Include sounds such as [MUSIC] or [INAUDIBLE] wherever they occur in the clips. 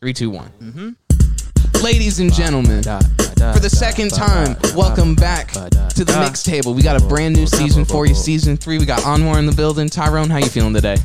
Three, two, one. Mm-hmm. Ladies and gentlemen, for the second time, welcome back to the mix table. We got a brand new season for you, season three. We got Anwar in the building. Tyrone, how you feeling today?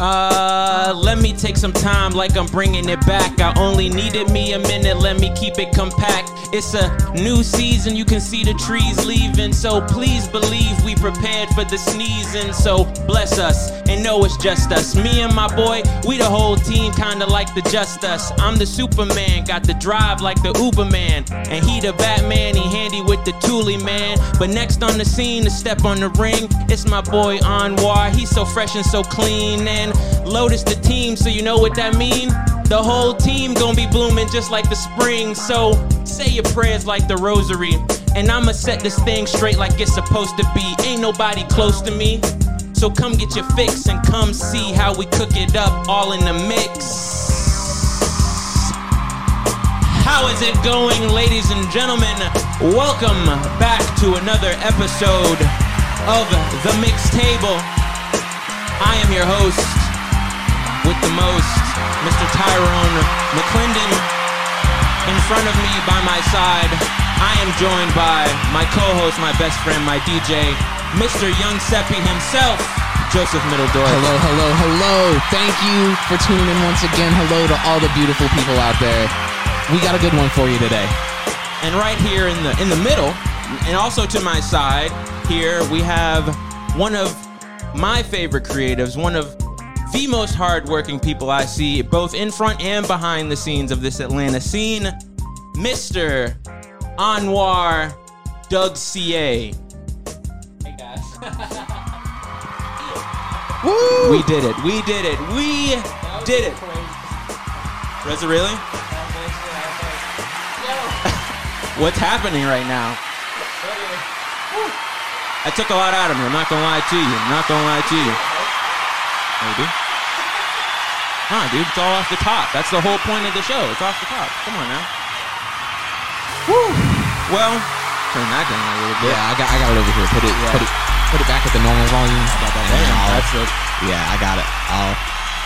Uh, let me take some time like I'm bringing it back. I only needed me a minute, let me keep it compact. It's a new season, you can see the trees leaving. So please believe we prepared for the sneezing. So bless us and know it's just us. Me and my boy, we the whole team, kinda like the just us. I'm the Superman, got the drive like the Uberman. And he the Batman, he handy with the Thule man. But next on the scene to step on the ring, it's my boy Anwar. He's so fresh and so clean. And Lotus the team, so you know what that mean? The whole team gonna be blooming just like the spring. So say your prayers like the rosary. And I'ma set this thing straight like it's supposed to be. Ain't nobody close to me. So come get your fix and come see how we cook it up all in the mix. How is it going, ladies and gentlemen? Welcome back to another episode of The Mix Table. I am your host with the most, Mr. Tyrone McClendon. In front of me, by my side, I am joined by my co-host, my best friend, my DJ, Mr. Young Seppi himself, Joseph Middledorf. Hello, hello, hello. Thank you for tuning in once again. Hello to all the beautiful people out there. We got a good one for you today. And right here in the in the middle, and also to my side here, we have one of my favorite creatives, one of the most hardworking people I see, both in front and behind the scenes of this Atlanta scene, Mr. Anwar Dougsiyeh. Hey guys. [LAUGHS] Woo! We did it. We did it. We did it. Was [LAUGHS] it really? What's happening right now? I took a lot out of me. I'm not gonna lie to you. I'm not gonna lie to you. Maybe. Nah, dude, it's all off the top. That's the whole point of the show. It's off the top. Come on now. Woo. Well, turn that down a little bit. Yeah, I got, I got it over here. Put it, put it, put it back at the normal volume. Damn, that's it. Yeah, I got it. I'll,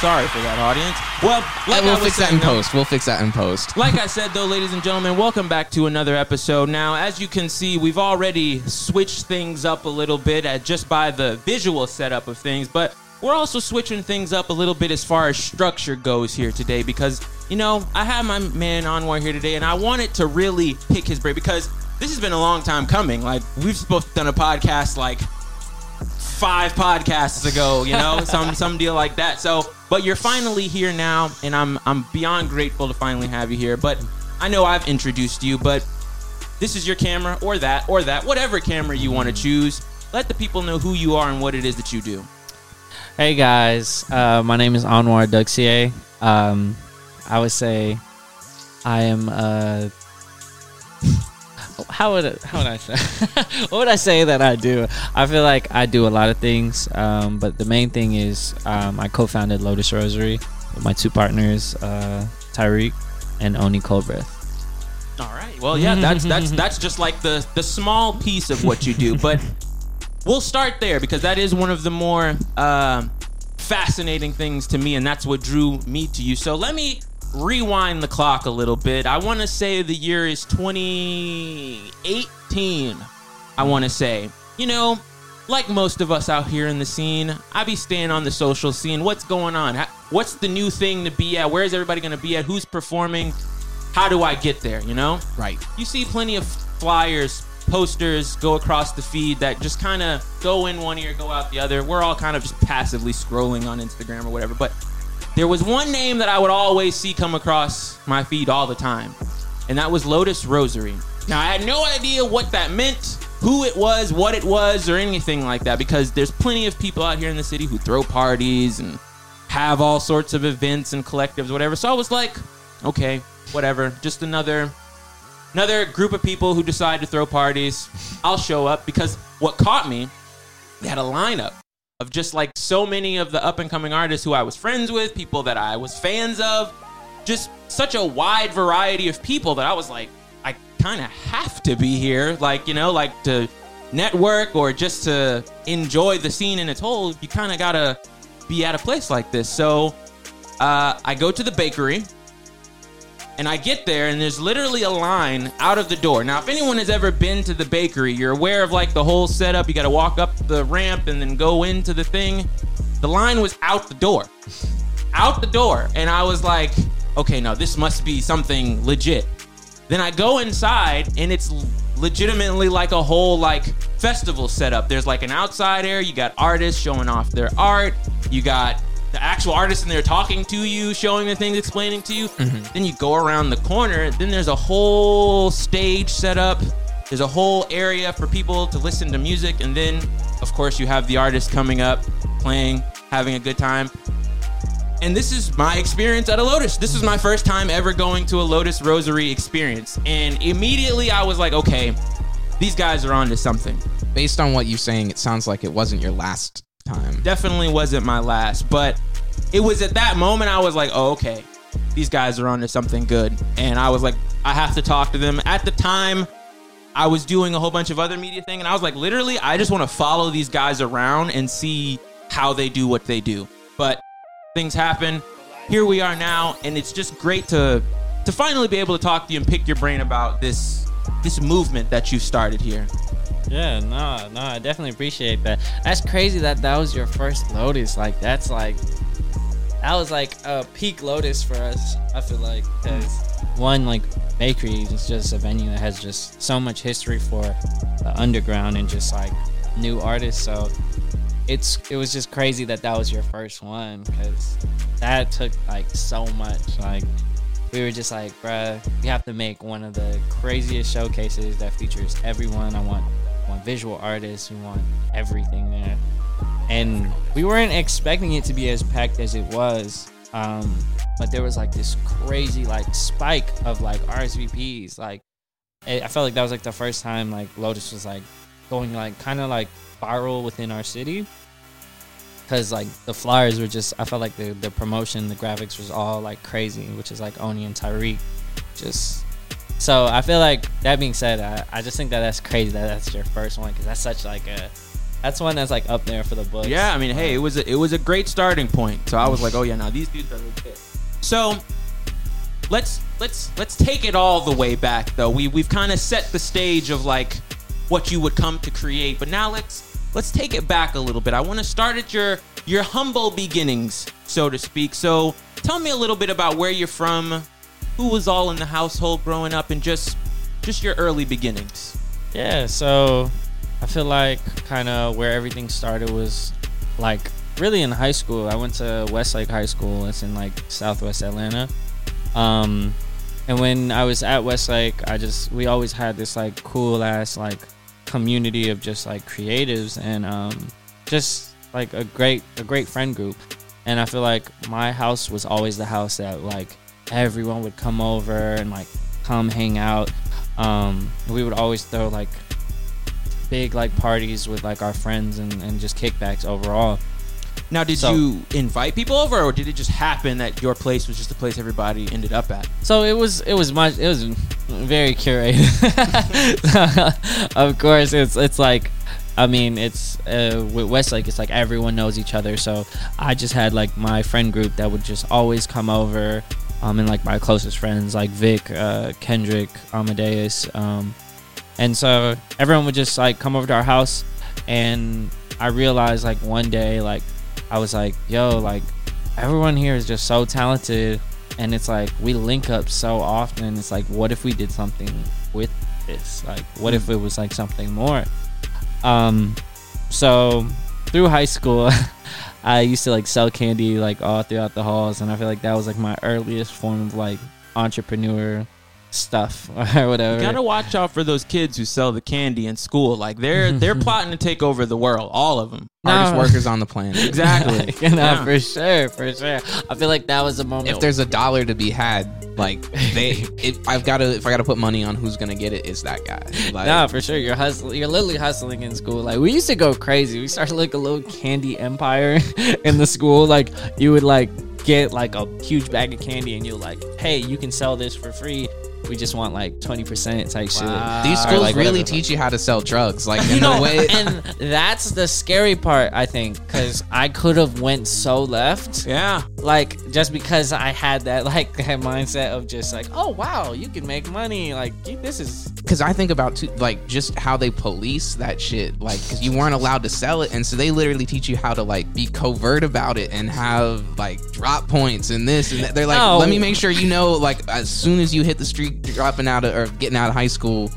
Sorry for that, audience. Well, like we'll fix that in though- post. We'll fix that in post. [LAUGHS] Like I said, though, ladies and gentlemen, welcome back to another episode. Now, as you can see, we've already switched things up a little bit at just by the visual setup of things, but we're also switching things up a little bit as far as structure goes here today because, you know, I have my man Anwar here today, and I wanted to really pick his brain because this has been a long time coming. Like, we've both done a podcast like five podcasts ago, you know, [LAUGHS] some some deal like that. So, but you're finally here now, and I'm I'm beyond grateful to finally have you here. But I know I've introduced you, but this is your camera, or that, or that, whatever camera you want to choose. Let the people know who you are and what it is that you do. Hey guys, uh, my name is Anwar Dougsiyeh. Um, I would say I am. Uh, [LAUGHS] how would how would I say? [LAUGHS] what would I say that I do? I feel like I do a lot of things, um, but the main thing is um, I co-founded Lotus Rosary with my two partners, uh, Tyreek and Oni Colbreth. All right. Well, yeah, that's that's that's just like the the small piece of what you do, but we'll start there because that is one of the more uh, fascinating things to me, and that's what drew me to you. So let me rewind the clock a little bit. I want to say the year is 2018. I want to say, you know, like most of us out here in the scene, I be staying on the social scene. What's going on? What's the new thing to be at? Where's everybody going to be at? Who's performing? How do I get there? You know? Right. You see plenty of flyers, posters go across the feed that just kind of go in one ear, go out the other. We're all kind of just passively scrolling on Instagram or whatever. But there was one name that I would always see come across my feed all the time, and that was Lotus Rosary. Now, I had no idea what that meant, who it was, what it was, or anything like that, because there's plenty of people out here in the city who throw parties and have all sorts of events and collectives, whatever. So I was like, okay, whatever, just another another group of people who decide to throw parties. I'll show up because what caught me, they had a lineup of just like so many of the up and coming artists who I was friends with, people that I was fans of, just such a wide variety of people that I was like, I kind of have to be here, like you know, like to network or just to enjoy the scene in its whole. You kind of gotta be at a place like this. So uh, I go to the bakery And I get there, and there's literally a line out of the door. Now, if anyone has ever been to the bakery, you're aware of like the whole setup. You got to walk up the ramp and then go into the thing. The line was out the door, out the door, and I was like, okay, no, this must be something legit. Then I go inside, and it's legitimately like a whole like festival setup. There's like an outside area. You got artists showing off their art. You got the actual artist in there talking to you, showing the things, explaining to you. Mm-hmm. Then you go around the corner. Then there's a whole stage set up. There's a whole area for people to listen to music, and then, of course, you have the artist coming up, playing, having a good time. And this is my experience at a Lotus. This was my first time ever going to a Lotus Rosary experience. And immediately I was like, okay, these guys are on to something. Based on what you're saying, it sounds like it wasn't your last time. Definitely wasn't my last, but it was at that moment I was like, oh, okay, these guys are on to something good. And I was like, I have to talk to them. At the time, I was doing a whole bunch of other media thing, and I was like, literally, I just want to follow these guys around and see how they do what they do. But things happen. Here we are now, and it's just great to to finally be able to talk to you and pick your brain about this this movement that you started here. Yeah, no, no, I definitely appreciate that. That's crazy that that was your first Lotus. Like, that's like, that was like a peak Lotus for us. I feel like because one like bakery is just a venue that has just so much history for the underground and just like new artists. So it's it was just crazy that that was your first one because that took like so much. Like we were just like, bruh, we have to make one of the craziest showcases that features everyone. I want, want visual artists. We want everything there. And we weren't expecting it to be as packed as it was. Um, but there was like this crazy like spike of like RSVPs. Like I I felt like that was like the first time like Lotus was like going like kind of like viral within our city because like the flyers were just i felt like the, the promotion the graphics was all like crazy which is like oni and tyreek just so i feel like that being said i, I just think that that's crazy that that's your first one because that's such like a that's one that's like up there for the books Yeah, I mean, hey, it was a, it was a great starting point. So I was like, oh yeah, now these dudes are legit. So let's let's let's take it all the way back though. We we've kind of set the stage of like what you would come to create, but now let's let's take it back a little bit. I want to start at your your humble beginnings, so to speak. So tell me a little bit about where you're from, who was all in the household growing up, and just just your early beginnings. Yeah, so I feel like kind of where everything started was like really in high school. I went to Westlake High School. It's in like Southwest Atlanta. Um, and when I was at Westlake, I just we always had this like cool ass like community of just like creatives and um, just like a great a great friend group. And I feel like my house was always the house that like everyone would come over and like come hang out. Um, we would always throw like big like parties with like our friends and, and just kickbacks overall. Now, did So- you invite people over, or did it just happen that your place was just the place everybody ended up at? So it was it was much it was very curated. [LAUGHS] of course, it's it's like I mean it's uh, with Westlake it's like everyone knows each other. So I just had like my friend group that would just always come over. Um, and like my closest friends like Vic, uh, Kendrick, Amadeus, um, and so everyone would just like come over to our house, and I realized like one day like I was like, yo, like everyone here is just so talented and it's like we link up so often it's like what if we did something with this? Like what if it was like something more? Um so through high school [LAUGHS] i used to like sell candy like all throughout the halls and i feel like that was like my earliest form of like entrepreneur stuff [LAUGHS] or whatever You gotta watch out for those kids who sell the candy in school. Like they're [LAUGHS] they're plotting to take over the world, all of them. Hardest workers on the planet. [LAUGHS] Exactly. you know, Yeah. for sure for sure i feel like that was a moment If there's a dollar to be had, like they, if I've got to, if I got to put money on who's gonna get it, it, is that guy. Like, Nah, for sure. You're hustling. You're literally hustling in school. Like we used to go crazy. We started like a little candy empire in the school. Like you would like get like a huge bag of candy, and you're like, "Hey, you can sell this for free. We just want like twenty percent type shit." These schools like, really whatever. teach you how to sell drugs. Like [LAUGHS] in You know, the way, and that's the scary part, I think, because I could have went so left. Yeah. like just because I had that [LAUGHS] like that mindset of just like, oh wow, you can make money. Like this is because I think about too, like just how they police that shit, like because you weren't allowed to sell it, and so they literally teach you how to like be covert about it and have like drop points and this and that. They're like, No. let me make sure you know, like as soon as you hit the street, dropping out of or getting out of high school,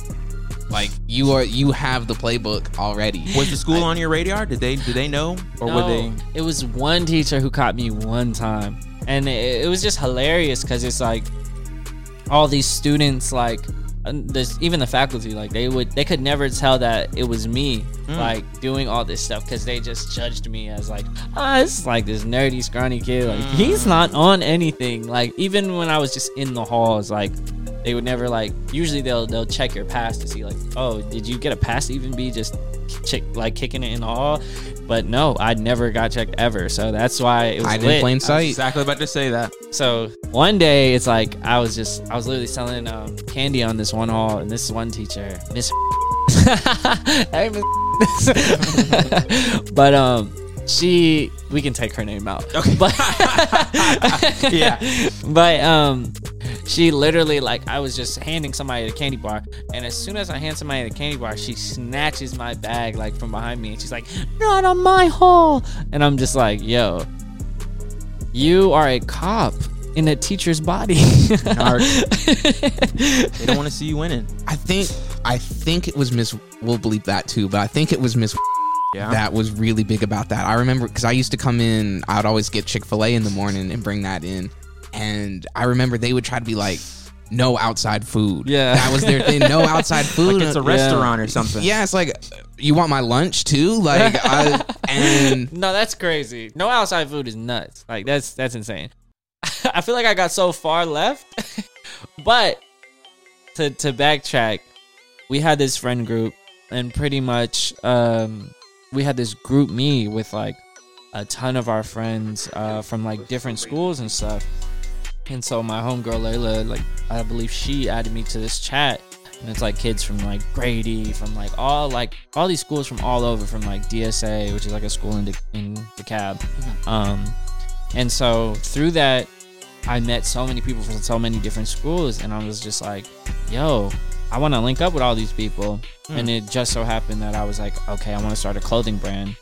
like you are you have the playbook already. Was the school on your radar? Did they did they know or were they? It was one teacher who caught me one time, and it, it was just hilarious because it's like all these students, like there's even the faculty, like they would they could never tell that it was me, like doing all this stuff because they just judged me as like ah, it's like this nerdy scrawny kid, like he's not on anything. Like even when I was just in the halls, like they would never like usually they'll they'll check your pass to see like oh did you get a pass to even be just chick like kicking it in the hall but no i never got checked ever so that's why it was Hide in lit. plain I was sight. exactly about to say that. so one day it's like i was just i was literally selling um, candy on this one hall and this one teacher miss [LAUGHS] hey miss [LAUGHS] but um she we can take her name out Okay. but [LAUGHS] Yeah. but um she literally like I was just handing somebody the candy bar, and as soon as I hand somebody the candy bar, she snatches my bag like from behind me, and she's like, "Not on my hall!" And I'm just like, "Yo, you are a cop in a teacher's body." [LAUGHS] [LAUGHS] They don't want to see you winning. I think I think it was Miss. We'll bleep that too, but I think it was Miss Yeah. that was really big about that. I remember because I used to come in, I'd always get Chick fil A in the morning and bring that in. And I remember they would try to be like, no outside food. Yeah. That was their thing. No [LAUGHS] outside food. like it's a restaurant or something. Yeah, it's like, you want my lunch too? Like, [LAUGHS] I, and [LAUGHS] no, that's crazy. No outside food is nuts. Like that's that's insane. I feel like I got so far left, but to to backtrack, we had this friend group, and pretty much um, we had this GroupMe with like a ton of our friends uh, from like different schools and stuff. And so my homegirl Layla, like I believe she added me to this chat. And it's like kids from like Grady, from like all like all these schools from all over, from like DSA, which is like a school in De- in DeKalb. Um, and so through that, I met so many people from so many different schools, and I was just like, "Yo, I want to link up with all these people." And it just so happened that I was like, "Okay, I want to start a clothing brand."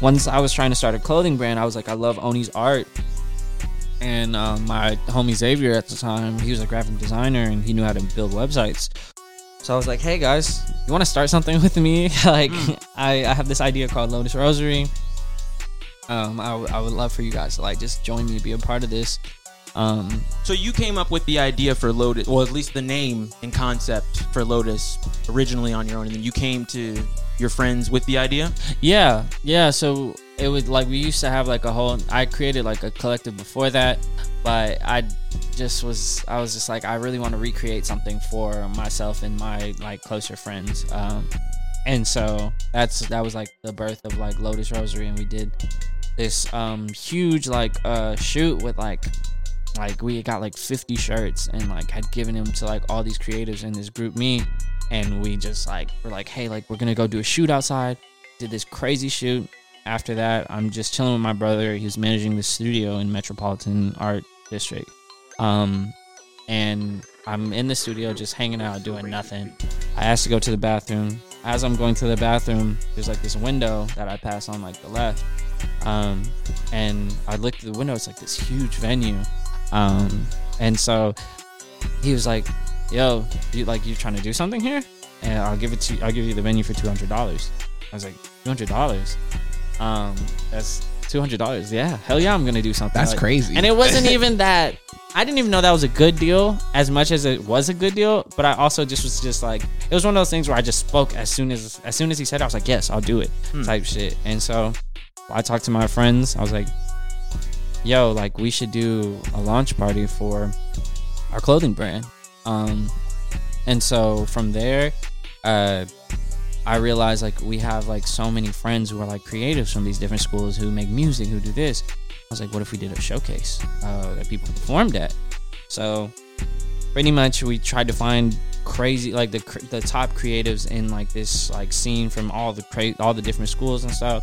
Once I was trying to start a clothing brand, I was like, "I love Oni's art." And um, my homie Xavier at the time, he was a graphic designer and he knew how to build websites. So I was like, "Hey guys, you want to start something [LAUGHS] with me? [LAUGHS] like, [LAUGHS] I, I have this idea called Lotus Rosary. Um, I, w- I would love for you guys to like just join me, be a part of this. Um, So you came up with the idea for Lotus, well, at least the name and concept for Lotus originally on your own, and then you came to your friends with the idea. yeah, yeah. So it was like we used to have like a whole. I created like a collective before that, but I just was. I was just like, I really want to recreate something for myself and my like closer friends. Um, and so that's that was like the birth of like Lotus Rosary, and we did this um huge like uh shoot with like like we got like 50 shirts and like had given them to like all these creatives in this GroupMe and we just like we're like hey like we're gonna go do a shoot outside did this crazy shoot after that i'm just chilling with my brother he's managing the studio in metropolitan art district um and i'm in the studio just hanging out doing nothing i asked to go to the bathroom as i'm going to the bathroom there's like this window that i pass on like the left um and i looked through the window it's like this huge venue um, and so he was like, "Yo, you like you trying to do something here? And I'll give it to. I'll give you the venue for two hundred dollars." I was like, 200 dollars? Um, that's two hundred dollars. Yeah, hell yeah, I'm gonna do something. That's Like- crazy. And it wasn't [LAUGHS] even that. I didn't even know that was a good deal as much as it was a good deal. But I also just was just like, it was one of those things where I just spoke as soon as as soon as he said, it, I was like, yes, I'll do it, type shit. And so I talked to my friends. I was like, yo, like we should do a launch party for our clothing brand. Um, and so from there, uh, I realized like we have like so many friends who are like creatives from these different schools who make music, who do this. I was like, what if we did a showcase uh, that people performed at? So pretty much we tried to find crazy like the the top creatives in like this like scene from all the cra- all the different schools and stuff.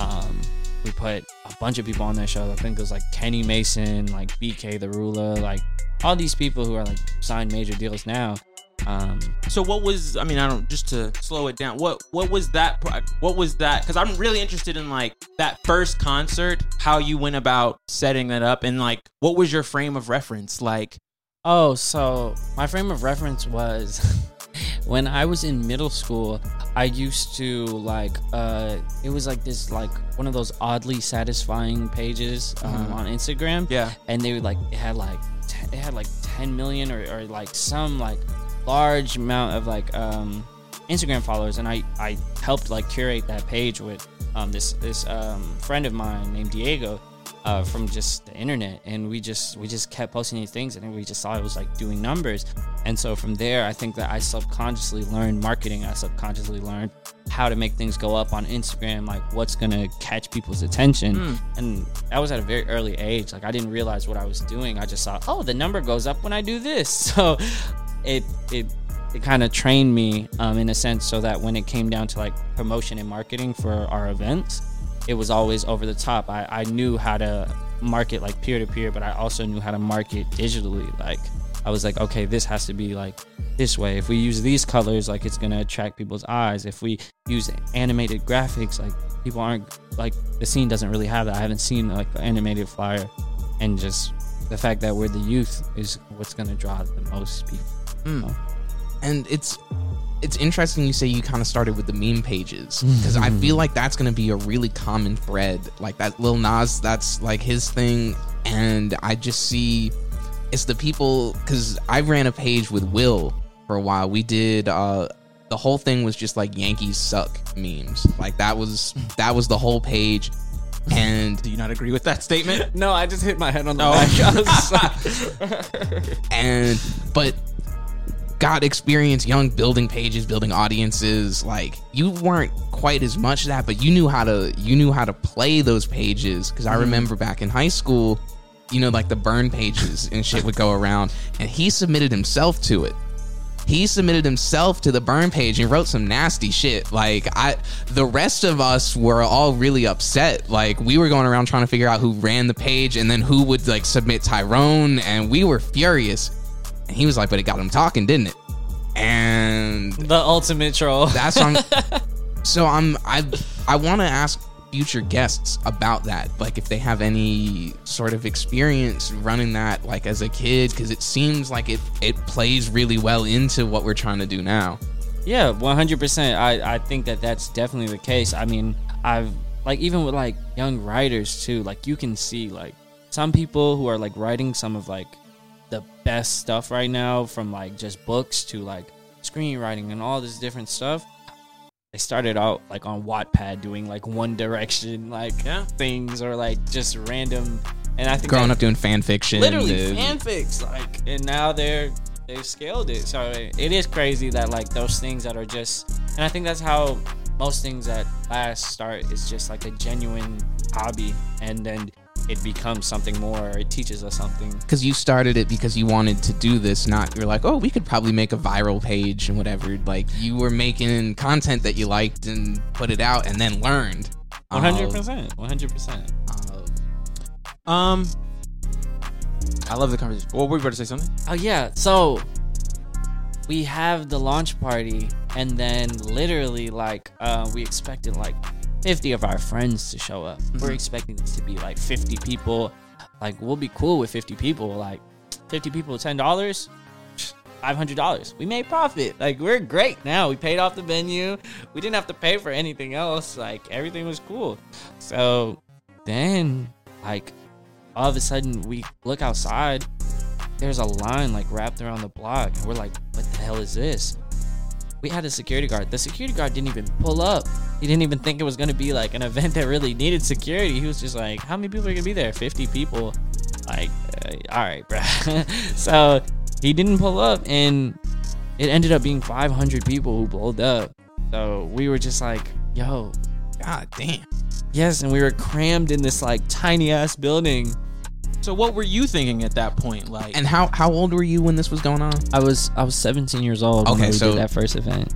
Um, we put a bunch of people on that show. I think it was like Kenny Mason, like BK the Ruler, like all these people who are like signed major deals now. Um, So what was I mean I don't just to slow it down. What what was that what was that cuz I'm really interested in like that first concert, how you went about setting that up and like what was your frame of reference like Oh, so my frame of reference was [LAUGHS] when I was in middle school, I used to like uh it was like this like one of those oddly satisfying pages um, Mhm. on Instagram yeah. and they would like it had like t- it had like 10 million or, or like some like large amount of like um Instagram followers and I I helped like curate that page with um this this um friend of mine named Diego uh, from just the internet and we just we just kept posting these things and we just saw it was like doing numbers. And so from there i think that i subconsciously learned marketing. I subconsciously learned how to make things go up on instagram like what's gonna catch people's attention. Mm. and that was at a very early age. Like i didn't realize what i was doing. I just saw oh the number goes up when i do this. [LAUGHS] So it it it kind of trained me um, in a sense so that when it came down to like promotion and marketing for our events it was always over the top. I, I knew how to market like peer to peer, but I also knew how to market digitally. Like I was like, okay, this has to be like this way. If we use these colors, like it's gonna attract people's eyes. If we use animated graphics, like people aren't like the scene doesn't really have that. I haven't seen like the animated flyer, and just the fact that we're the youth is what's gonna draw the most people. Mm. And it's it's interesting you say you kind of started with the meme pages because I feel like that's going to be a really common thread. Like that Lil Nas, that's like his thing, and I just see it's the people because I ran a page with Will for a while. We did uh the whole thing was just like Yankees suck memes. Like that was that was the whole page, and Do you not agree with that statement? [LAUGHS] No, I just hit my head on the Oh. [LAUGHS] [LAUGHS] and but got experience young building pages building audiences like you weren't quite as much that but you knew how to you knew how to play those pages. Because i mm-hmm. remember back in high school you know like the burn pages and shit would go around and he submitted himself to it. He submitted himself to the burn page and wrote some nasty shit. Like i the rest of us were all really upset. Like we were going around trying to figure out who ran the page and then who would like submit tyrone and we were furious and he was like but it got him talking didn't it and the ultimate troll. that's on [LAUGHS] so i'm i i want to ask future guests about that like if they have any sort of experience running that like as a kid because it seems like it it plays really well into what we're trying to do now Yeah, one hundred percent. I I think that that's definitely the case. I mean, I've like even with like young writers too. Like you can see like some people who are like writing some of like the best stuff right now, from like just books to like screenwriting and all this different stuff. They started out like on Wattpad doing like One Direction like Yeah. things or like just random. And I think growing that- up doing fan fiction literally uh, fanfics like and now they're they've scaled it so it is crazy that like those things that are just and i think that's how most things at last start is just like a genuine hobby and then it becomes something more. It teaches us something. Because you started it because you wanted to do this not you're like oh we could probably make a viral page and whatever. Like you were making content that you liked and put it out and then learned. 100% 100% Uh, Um I love the conversation. Well, were you about to say something? Oh yeah, so we have the launch party, and then literally like uh, we expected like 50 of our friends to show up. We're mm-hmm. expecting this to be like 50 people. Like we'll be cool with 50 people. Like 50 people, ten dollars. $500. We made profit. Like, we're great now. We paid off the venue. We didn't have to pay for anything else. Like, everything was cool. So then, like, all of a sudden, we look outside there's a line like wrapped around the block and we're like what the hell is this we had a security guard the security guard didn't even pull up he didn't even think it was going to be like an event that really needed security. He was just like how many people are going to be there? 50 people? Like uh, all right bruh. [LAUGHS] So he didn't pull up and it ended up being 500 people who pulled up. So we were just like yo god damn. Yes and we were crammed in this like tiny ass building. So what were you thinking at that point? Like, and how how old were you when this was going on? I was I was 17 years old when Okay, we so- did that first event.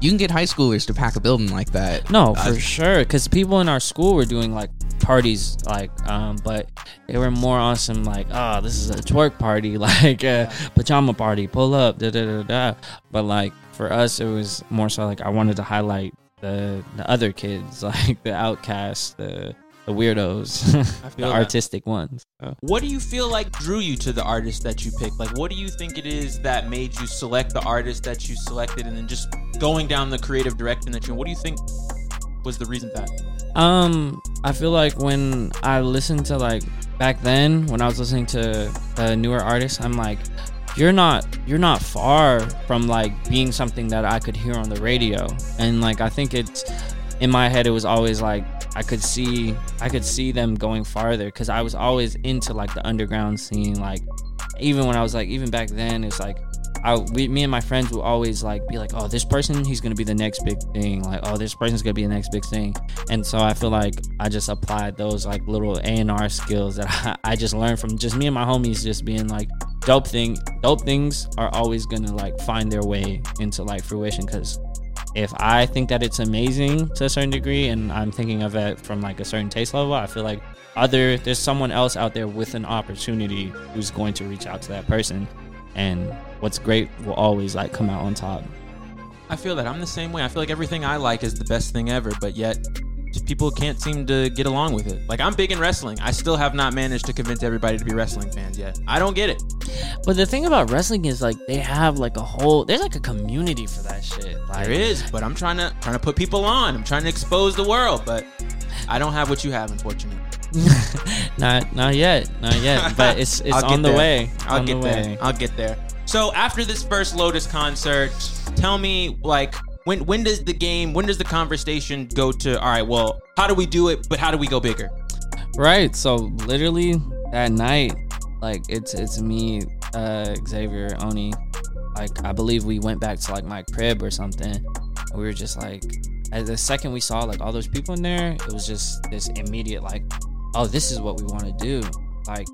You can get high schoolers to pack a building like that. No, Uh, for sure, because people in our school were doing like parties like um but they were more on some like oh this is a twerk party [LAUGHS] like a pajama party pull up da da da da. But like for us it was more so like I wanted to highlight the the other kids [LAUGHS] like the outcasts the the weirdos [LAUGHS] the feel that. artistic ones so. What do you feel like drew you to the artist that you picked? Like, what do you think it is that made you select the artist that you selected, and then just going down the creative direction that you? What do you think was the reason that? Um, I feel like when I listened to like back then when I was listening to the newer artists, I'm like, you're not you're not far from like being something that I could hear on the radio. And like I think it's in my head it was always like I could see I could see them going farther because I was always into like the underground scene. Like even when I was like even back then it's like I we, me and my friends would always like be like, oh, this person he's gonna be the next big thing. Like, oh, this person's gonna be the next big thing. And so I feel like I just applied those like little A and R skills that I, [LAUGHS] I just learned from just me and my homies just being like, dope thing, dope things are always gonna like find their way into like fruition because if I think that it's amazing to a certain degree and I'm thinking of it from like a certain taste level, I feel like other there's someone else out there with an opportunity who's going to reach out to that person and what's great will always like come out on top. I feel that I'm the same way. I feel like everything I like is the best thing ever, but yet people can't seem to get along with it. Like I'm big in wrestling. I still have not managed to convince everybody to be wrestling fans yet. I don't get it. But the thing about wrestling is like they have like a whole there's like a community for that shit. Like There is, but I'm trying to trying to put people on. I'm trying to expose the world, but I don't have what you have, unfortunately. [LAUGHS] not not yet, not yet. [LAUGHS] But it's it's on the there. way. I'll on get the there. way. I'll get there. So after this first Lotus concert, tell me like when when does the game when does the conversation go to all right, well, how do we do it, but how do we go bigger? Right. So literally that night, like it's it's me, uh, Xavier, Oni. Like I believe we went back to like my crib or something. We were just like, as the second we saw like all those people in there, it was just this immediate like, oh, this is what we want to do. Like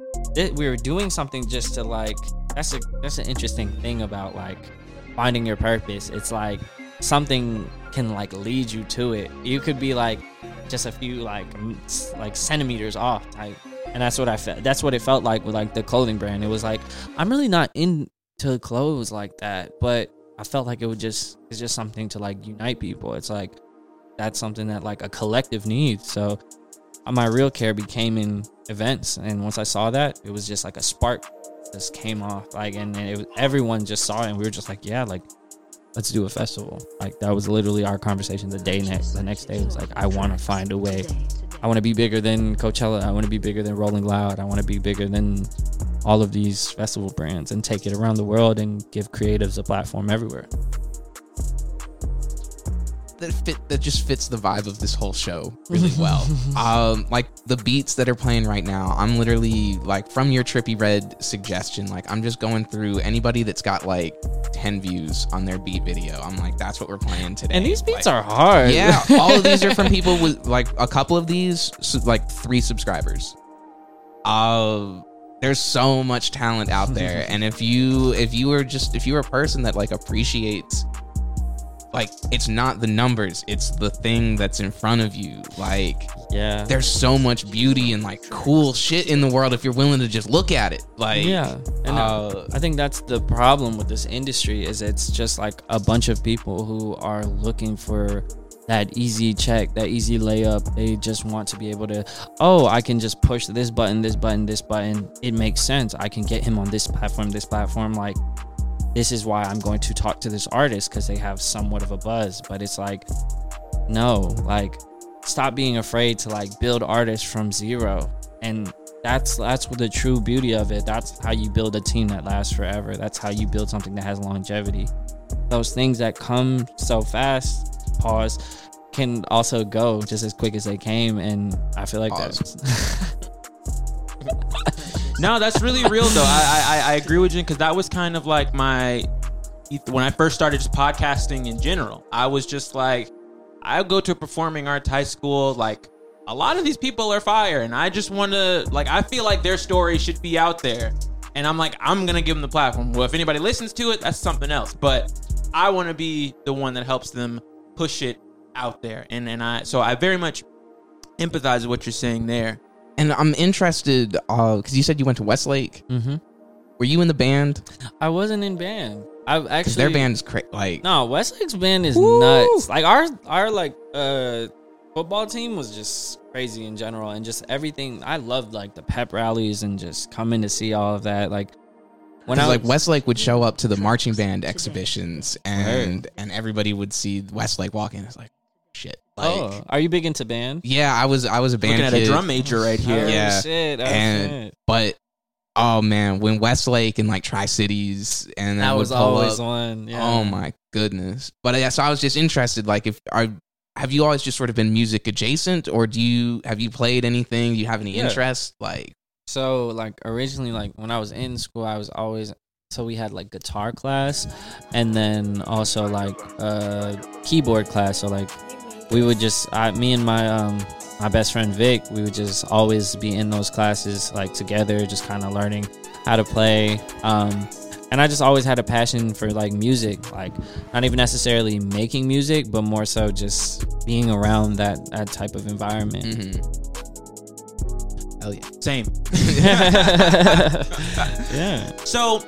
we were doing something just to like. That's a that's an interesting thing about like finding your purpose. It's like something can like lead you to it. You could be like just a few like like centimeters off type and that's what i felt that's what it felt like with like the clothing brand. It was like i'm really not into clothes like that but i felt like it would just it's just something to like unite people. It's like that's something that like a collective needs so uh, my real care became in events and once i saw that it was just like a spark just came off like and, and it was, everyone just saw it and we were just like yeah like let's do a festival. Like that was literally our conversation the day next. The next day was like, I want to find a way. I want to be bigger than Coachella. I want to be bigger than Rolling Loud. I want to be bigger than all of these festival brands and take it around the world and give creatives a platform everywhere. That fit that just fits the vibe of this whole show really [LAUGHS] well. um, like the beats that are playing right now, I'm literally like from your trippy red suggestion. Like I'm just going through anybody that's got like 10 views on their beat video. I'm like, that's what we're playing today. And these beats Like, are hard. yeah, all of these are from [LAUGHS] people with like a couple of these, like three subscribers. Uh, there's so much talent out there, [LAUGHS] and if you if you are just if you're a person that like appreciates, like it's not the numbers, it's the thing that's in front of you. Like yeah. there's so much beauty and like cool shit in the world if you're willing to just look at it. Like yeah. And uh, uh, I think that's the problem with this industry is it's just like a bunch of people who are looking for that easy check, that easy layup. They just want to be able to, oh, I can just push this button, this button, this button. It makes sense. I can get him on this platform, this platform. Like, this is why I'm going to talk to this artist because they have somewhat of a buzz. But it's like, no, like, stop being afraid to like build artists from zero. And that's that's what the true beauty of it. That's how you build a team that lasts forever. That's how you build something that has longevity. Those things that come so fast, pause, can also go just as quick as they came. And I feel like that's [LAUGHS] No, that's really real though. I I, I agree with you because that was kind of like my when I first started just podcasting in general. I was just like, I go to a performing arts high school. Like a lot of these people are fire, and I just want to like I feel like their story should be out there, and I'm like I'm gonna give them the platform. Well, if anybody listens to it, that's something else. But I want to be the one that helps them push it out there, and and I so I very much empathize with what you're saying there. And I'm interested because you said you went to Westlake. Mm-hmm. Were you in the band? I wasn't in band. I Because actually their band is cra- like No, Westlake's band is Woo! nuts. Like our our like uh football team was just crazy in general and just everything. I loved like the pep rallies and just coming to see all of that. Like when I was, like Westlake would show up to the marching band exhibitions and and everybody would see Westlake walking. It's like shit. Like oh, are you big into band? yeah, I was I was a band Looking at kid, a drum major right here. Oh, Yeah. shit. Oh, and shit. but oh man, when Westlake and like Tri Cities and That was always up, one. Yeah. Oh my goodness! But yeah, so I was just interested. Like, if are have you always just sort of been music adjacent, or do you have you played anything? Do you have any Yeah. interest? Like, So like originally like when I was in school I was always so we had like guitar class and then also like uh keyboard class so like we would just I me and my um my best friend Vic we would just always be in those classes like together just kind of learning how to play um and I just always had a passion for like music like not even necessarily making music but more so just being around that that type of environment mm-hmm. hell yeah, Same. [LAUGHS] [LAUGHS] yeah So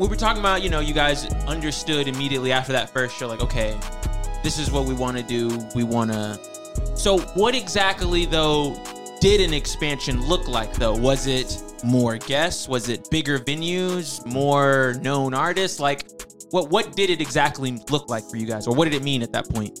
we were talking about, you know, you guys understood immediately after that first show, like, okay, this is what we want to do. We want to. So, what exactly, though, did an expansion look like, though? Was it more guests? Was it bigger venues? More known artists? Like, what what did it exactly look like for you guys, or what did it mean at that point?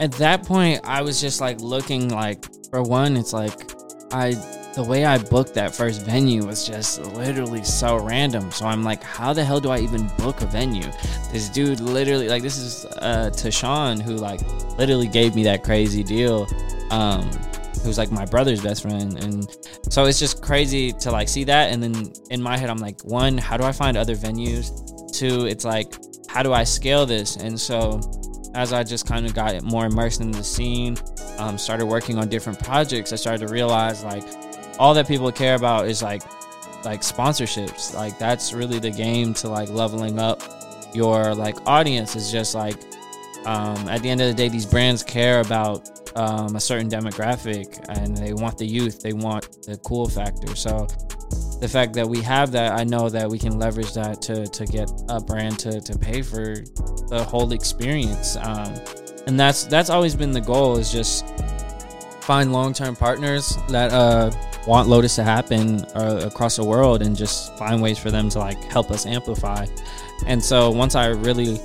at that point i was just like looking like for one it's like i the way i booked that first venue was just literally so random. So i'm like how the hell do i even book a venue? This dude literally like this is uh tashawn who like literally gave me that crazy deal um who's like my brother's best friend. And so it's just crazy to like see that. And then in my head i'm like one how do i find other venues? Two it's like how do i scale this? And so as I just kind of got more immersed in the scene, um, started working on different projects, I started to realize like all that people care about is like like sponsorships. Like that's really the game to like leveling up your like audience. Is just like um, at the end of the day, these brands care about um, a certain demographic and they want the youth. They want the cool factor. So the fact that we have that, I know that we can leverage that to to get a brand to to pay for the whole experience. Um, and that's that's always been the goal is just find long-term partners that uh, want Lotus to happen uh, across the world and just find ways for them to like help us amplify. And so once I really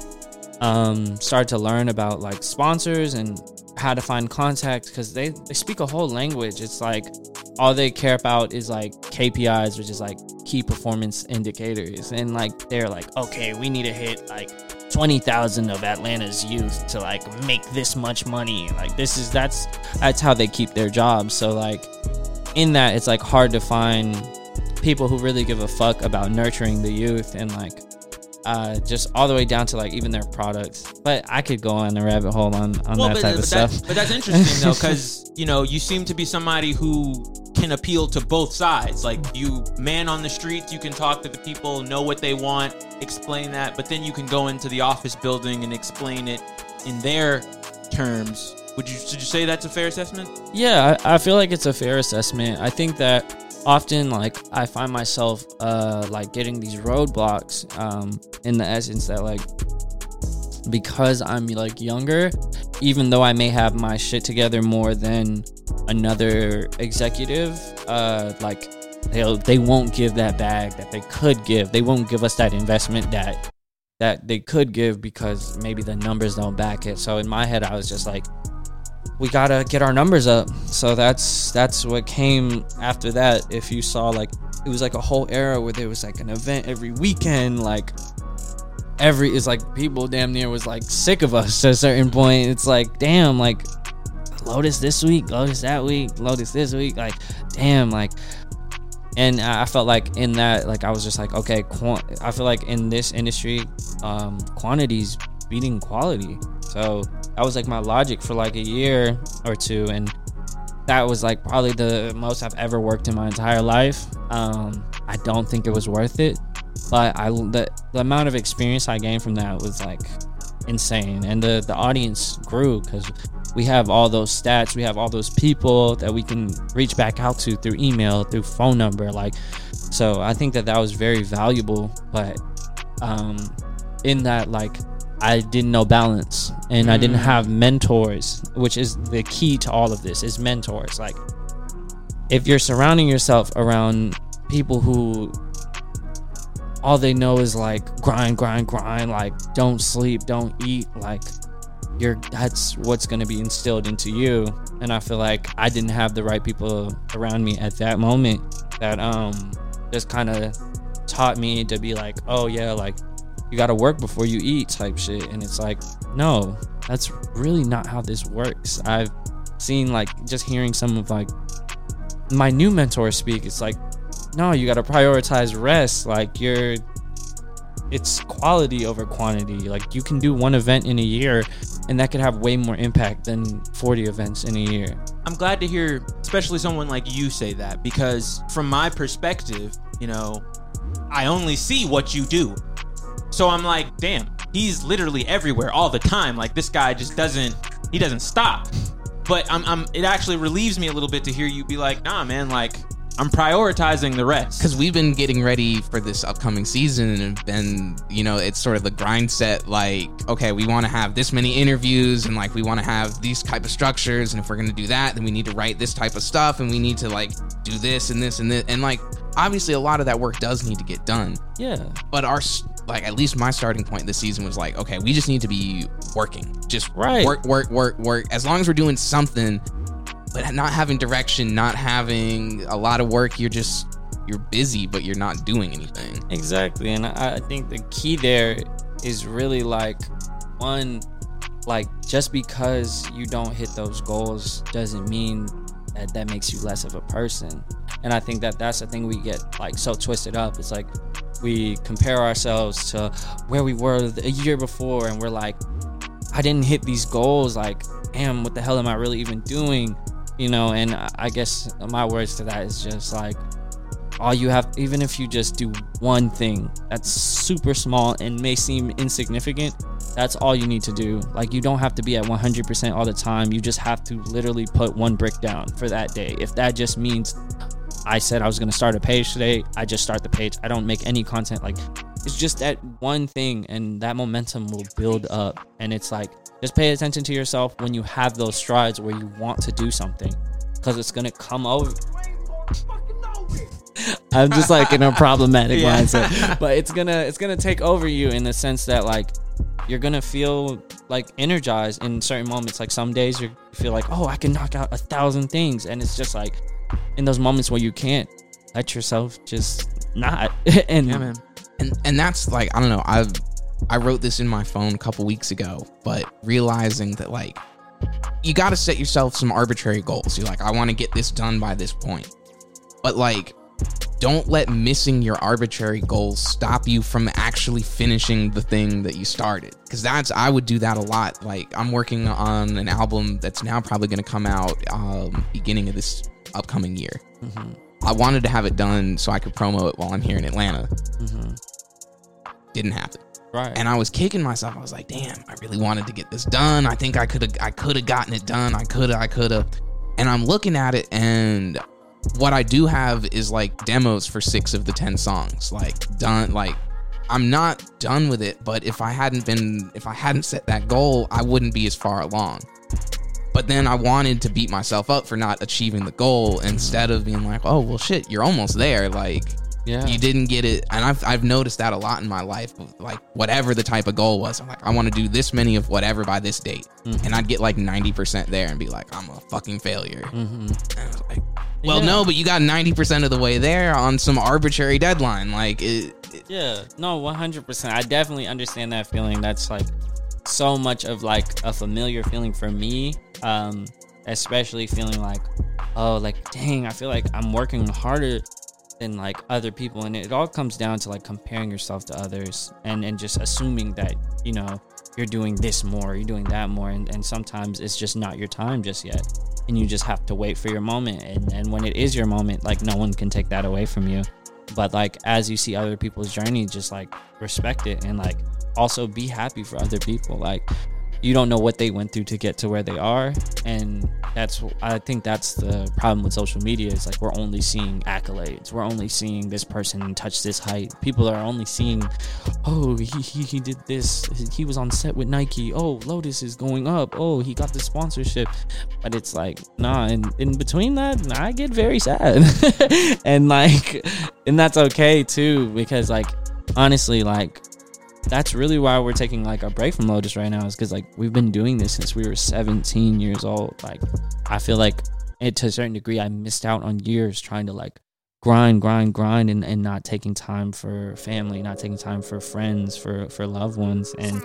um, started to learn about like sponsors and how to find contacts because they, they speak a whole language. It's like all they care about is like KPIs, which is like key performance indicators. And like they're like, okay, we need to hit like 20,000 of Atlanta's youth to like make this much money. Like this is that's that's how they keep their jobs. So like in that it's like hard to find people who really give a fuck about nurturing the youth and like uh, just all the way down to like even their products. But I could go on a rabbit hole on, on that but, type but of stuff. But that's interesting though, [LAUGHS] because you know you seem to be somebody who can appeal to both sides. Like you, man on the streets, you can talk to the people, know what they want, explain that, but then you can go into the office building and explain it in their terms. Would you should you say that's a fair assessment? Yeah, I, I feel like it's a fair assessment. I think that often, like, I find myself, uh, like, getting these roadblocks, um, in the essence that, like, because I'm like younger, even though I may have my shit together more than another executive, uh, like, they'll they won't give that bag that they could give. They won't give us that investment that that they could give because maybe the numbers don't back it. So in my head, I was just like, we gotta get our numbers up. So that's that's what came after that. If you saw like it was like a whole era where there was like an event every weekend, like every it's like people damn near was like sick of us [LAUGHS] at a certain point. It's like damn, like Lotus this week, Lotus that week, Lotus this week, like damn, like and I felt like in that, like I was just like, okay, I feel like in this industry, um, quantities beating quality. So that was like my logic for like a year or two, and that was like probably the most I've ever worked in my entire life. Um, I don't think it was worth it, but I the, the amount of experience I gained from that was like insane, and the the audience grew because we have all those stats, we have all those people that we can reach back out to through email, through phone number. Like, so I think that that was very valuable. But um, in that, like, I didn't know balance and I didn't Mm. have mentors, which is the key to all of this is mentors. Like, if you're surrounding yourself around people who all they know is like grind, grind, grind, like don't sleep, don't eat, like you're that's what's gonna be instilled into you. And I feel like I didn't have the right people around me at that moment that um just kind of taught me to be like, oh yeah, like you gotta work before you eat type shit. And it's like, no, that's really not how this works. I've seen like just hearing some of like my new mentors speak. It's like, no, you gotta prioritize rest. Like you're it's quality over quantity. Like you can do one event in a year and that could have way more impact than 40 events in a year. I'm glad to hear, especially someone like you say that, because from my perspective, you know, I only see what you do. So I'm like, damn, he's literally everywhere all the time. Like this guy just doesn't, he doesn't stop. But I'm, I'm, it actually relieves me a little bit to hear you be like, nah, man, like I'm prioritizing the rest. because we've been getting ready for this upcoming season and been you know it's sort of the grind set like okay we want to have this many interviews and like we want to have these type of structures and if we're going to do that then we need to write this type of stuff and we need to like do this and this and this and like obviously a lot of that work does need to get done Yeah. but our like at least my starting point this season was like okay we just need to be working just Right. work work work work as long as we're doing something but not having direction not having a lot of work you're just you're busy but you're not doing anything Exactly. And I, I think the key there is really like one, like just because you don't hit those goals doesn't mean that that makes you less of a person. And I think that that's the thing we get like so twisted up. It's like we compare ourselves to where we were a year before and we're like, I didn't hit these goals. Like, damn, what the hell am I really even doing? You know, and I- guess my words to that is just like, all you have even if you just do one thing that's super small and may seem insignificant that's all you need to do. Like you don't have to be at 100% all the time. You just have to literally put one brick down for that day. If that just means i said i was going to start a page today i just start the page. I don't make any content like it's just that one thing and that momentum will build up and it's like just pay attention to yourself when you have those strides where you want to do something because it's going to come over [LAUGHS] I'm just like in a problematic [LAUGHS] Yeah. mindset. [LAUGHS] But it's gonna it's gonna take over you in the sense that like you're gonna feel like energized in certain moments. Like some days you feel like, oh, I can knock out a thousand things, and it's just like in those moments where you can't let yourself just not. and yeah, man. And and that's like i don't know i've i wrote this in my phone a couple weeks ago but realizing that like you got to set yourself some arbitrary goals. You're like i want to get this done by this point. But like don't let missing your arbitrary goals stop you from actually finishing the thing that you started. Because that's i would do that a lot. Like i'm working on an album that's now probably going to come out um, beginning of this upcoming year. Mhm, i wanted to have it done so i could promo it while i'm here in atlanta mhm. didn't happen right. and I was kicking myself. I was like, "Damn, I really wanted to get this done. I think I could have, I could have gotten it done. I could have, I could have." And I'm looking at it, and what I do have is like demos for six of the ten songs, like done. Like I'm not done with it, but if I hadn't been, if I hadn't set that goal, I wouldn't be as far along. But then I wanted to beat myself up for not achieving the goal instead of being like, "Oh well, shit, you're almost there." Like yeah. you didn't get it and I've, I've noticed that a lot in my life like whatever the type of goal was i'm like i want to do this many of whatever by this date Mhm. and i'd get like 90% there and be like i'm a fucking failure hmm and I was like well Yeah. no but you got 90% of the way there on some arbitrary deadline like it, it Yeah, no, one hundred percent. I definitely understand that feeling. That's like so much of like a familiar feeling for me. Um, especially feeling like, oh, like dang, I feel like I'm working harder than like other people, and it all comes down to like comparing yourself to others and and just assuming that you know you're doing this more, you're doing that more, and and sometimes it's just not your time just yet. And you just have to wait for your moment, and, and when it is your moment, like no one can take that away from you. But like as you see other people's journey just like respect it and like also be happy for other people. Like you don't know what they went through to get to where they are. And that's i think that's the problem with social media is like we're only seeing accolades. We're only seeing this person touch this height. People are only seeing oh he, he, he did this. He was on set with nike. Oh lotus is going up. Oh he got the sponsorship. But it's like nah in, in between that i get very sad. [LAUGHS] And like and that's okay too because like honestly like that's really why we're taking like a break from Lotus right now is because like we've been doing this since we were 17 years old. Like I feel like it, to a certain degree I missed out on years trying to like grind, grind, grind, and, and not taking time for family, not taking time for friends, for for loved ones, and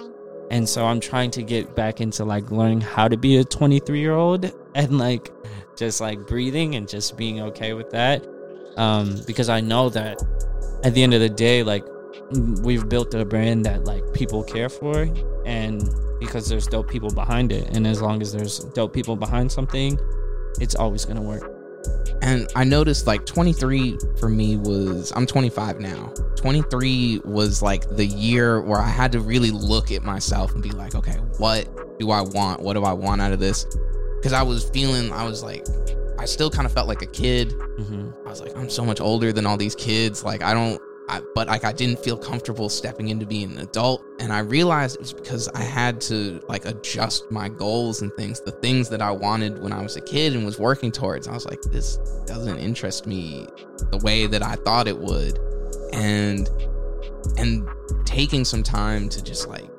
and so I'm trying to get back into like learning how to be a 23 year old and like just like breathing and just being okay with that, um, because I know that at the end of the day, like we've built a brand that like people care for and because there's dope people behind it and as long as there's dope people behind something it's always going to work. And i noticed like 23 for me was i'm 25 now. 23 was like the year where i had to really look at myself and be like okay what do i want? What do i want out of this? Because i was feeling i was like i still kind of felt like a kid. Mm-hmm. i was like i'm so much older than all these kids. Like i don't I, but like I didn't feel comfortable stepping into being an adult, and I realized it was because I had to like adjust my goals and things, the things that I wanted when I was a kid and was working towards. I was like, this doesn't interest me the way that I thought it would, and and taking some time to just like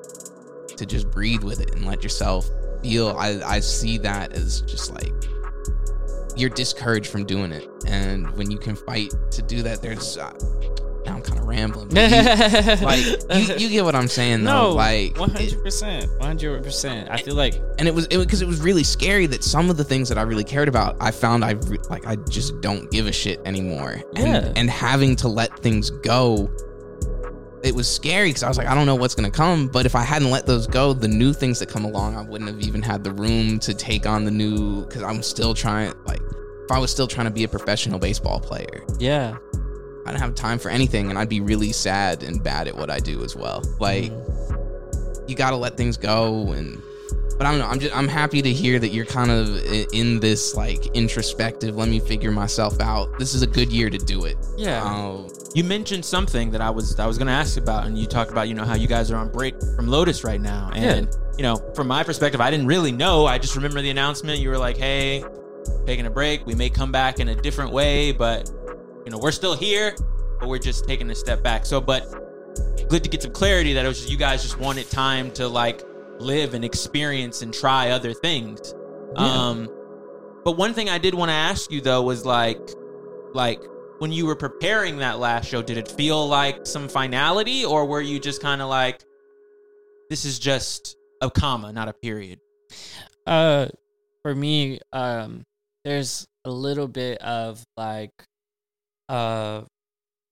to just breathe with it and let yourself feel. I I see that as just like you're discouraged from doing it, and when you can fight to do that, there's. Uh, rambling. You, [LAUGHS] like you, you, get what I'm saying though. No, like 100, percent 100. percent I feel like, and it was because it, it, was really scary that some of the things that I really cared about, I found I re- like I just don't give a shit anymore. Yeah. And, and having to let things go, it was scary because I was like, I don't know what's gonna come. But if I hadn't let those go, the new things that come along, I wouldn't have even had the room to take on the new. Because I'm still trying, like, if I was still trying to be a professional baseball player. Yeah. I don't have time for anything and I'd be really sad and bad at what I do as well. Like you got to let things go and but I don't know. I'm just I'm happy to hear that you're kind of in this like introspective. Let me figure myself out. This is a good year to do it. Yeah. Um, you mentioned something that I was I was going to ask about, and you talked about you know how you guys are on break from Lotus right now, and yeah. you know from my perspective, I didn't really know. I just remember the announcement. You were like, "Hey, taking a break. We may come back in a different way, but you know, we're still here, but we're just taking a step back. So, but good to get some clarity that it was just, you guys just wanted time to like live and experience and try other things. Yeah. Um, but one thing I did want to ask you though was like, like when you were preparing that last show, did it feel like some finality, or were you just kind of like, this is just a comma, not a period? Uh, for me, um, there's a little bit of like uh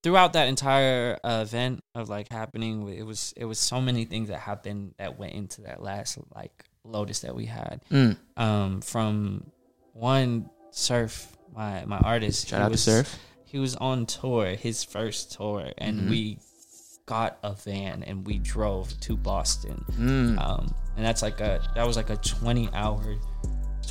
throughout that entire uh, event of like happening it was it was so many things that happened that went into that last like lotus that we had mm. um from one surf my my artist shout out was, to surf he was on tour his first tour and mm-hmm. we got a van and we drove to boston mm. um and that's like a that was like a 20 hour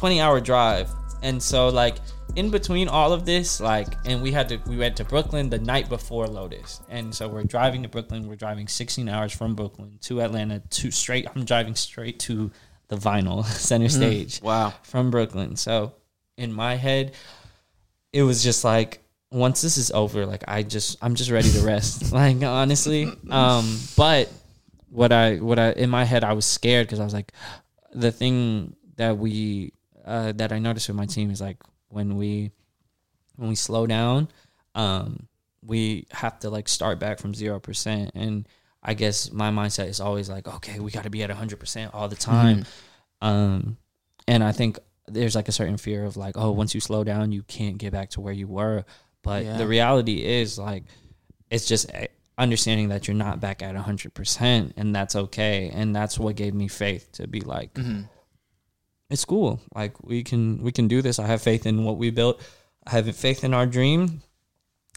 20 hour drive and so like in between all of this, like, and we had to, we went to Brooklyn the night before Lotus, and so we're driving to Brooklyn. We're driving 16 hours from Brooklyn to Atlanta to straight. I'm driving straight to the Vinyl [LAUGHS] Center mm-hmm. Stage. Mm, wow, from Brooklyn. So in my head, it was just like once this is over, like I just, I'm just ready to rest. [LAUGHS] like honestly, um, but what I, what I in my head, I was scared because I was like, the thing that we uh, that I noticed with my team is like when we when we slow down, um, we have to like start back from zero percent. And I guess my mindset is always like, okay, we got to be at hundred percent all the time. Mm-hmm. Um, and I think there's like a certain fear of like, oh, once you slow down, you can't get back to where you were. But yeah. the reality is like, it's just eh, understanding that you're not back at hundred percent, and that's okay. And that's what gave me faith to be like. Mm-hmm it's cool. Like we can we can do this. I have faith in what we built. I have faith in our dream,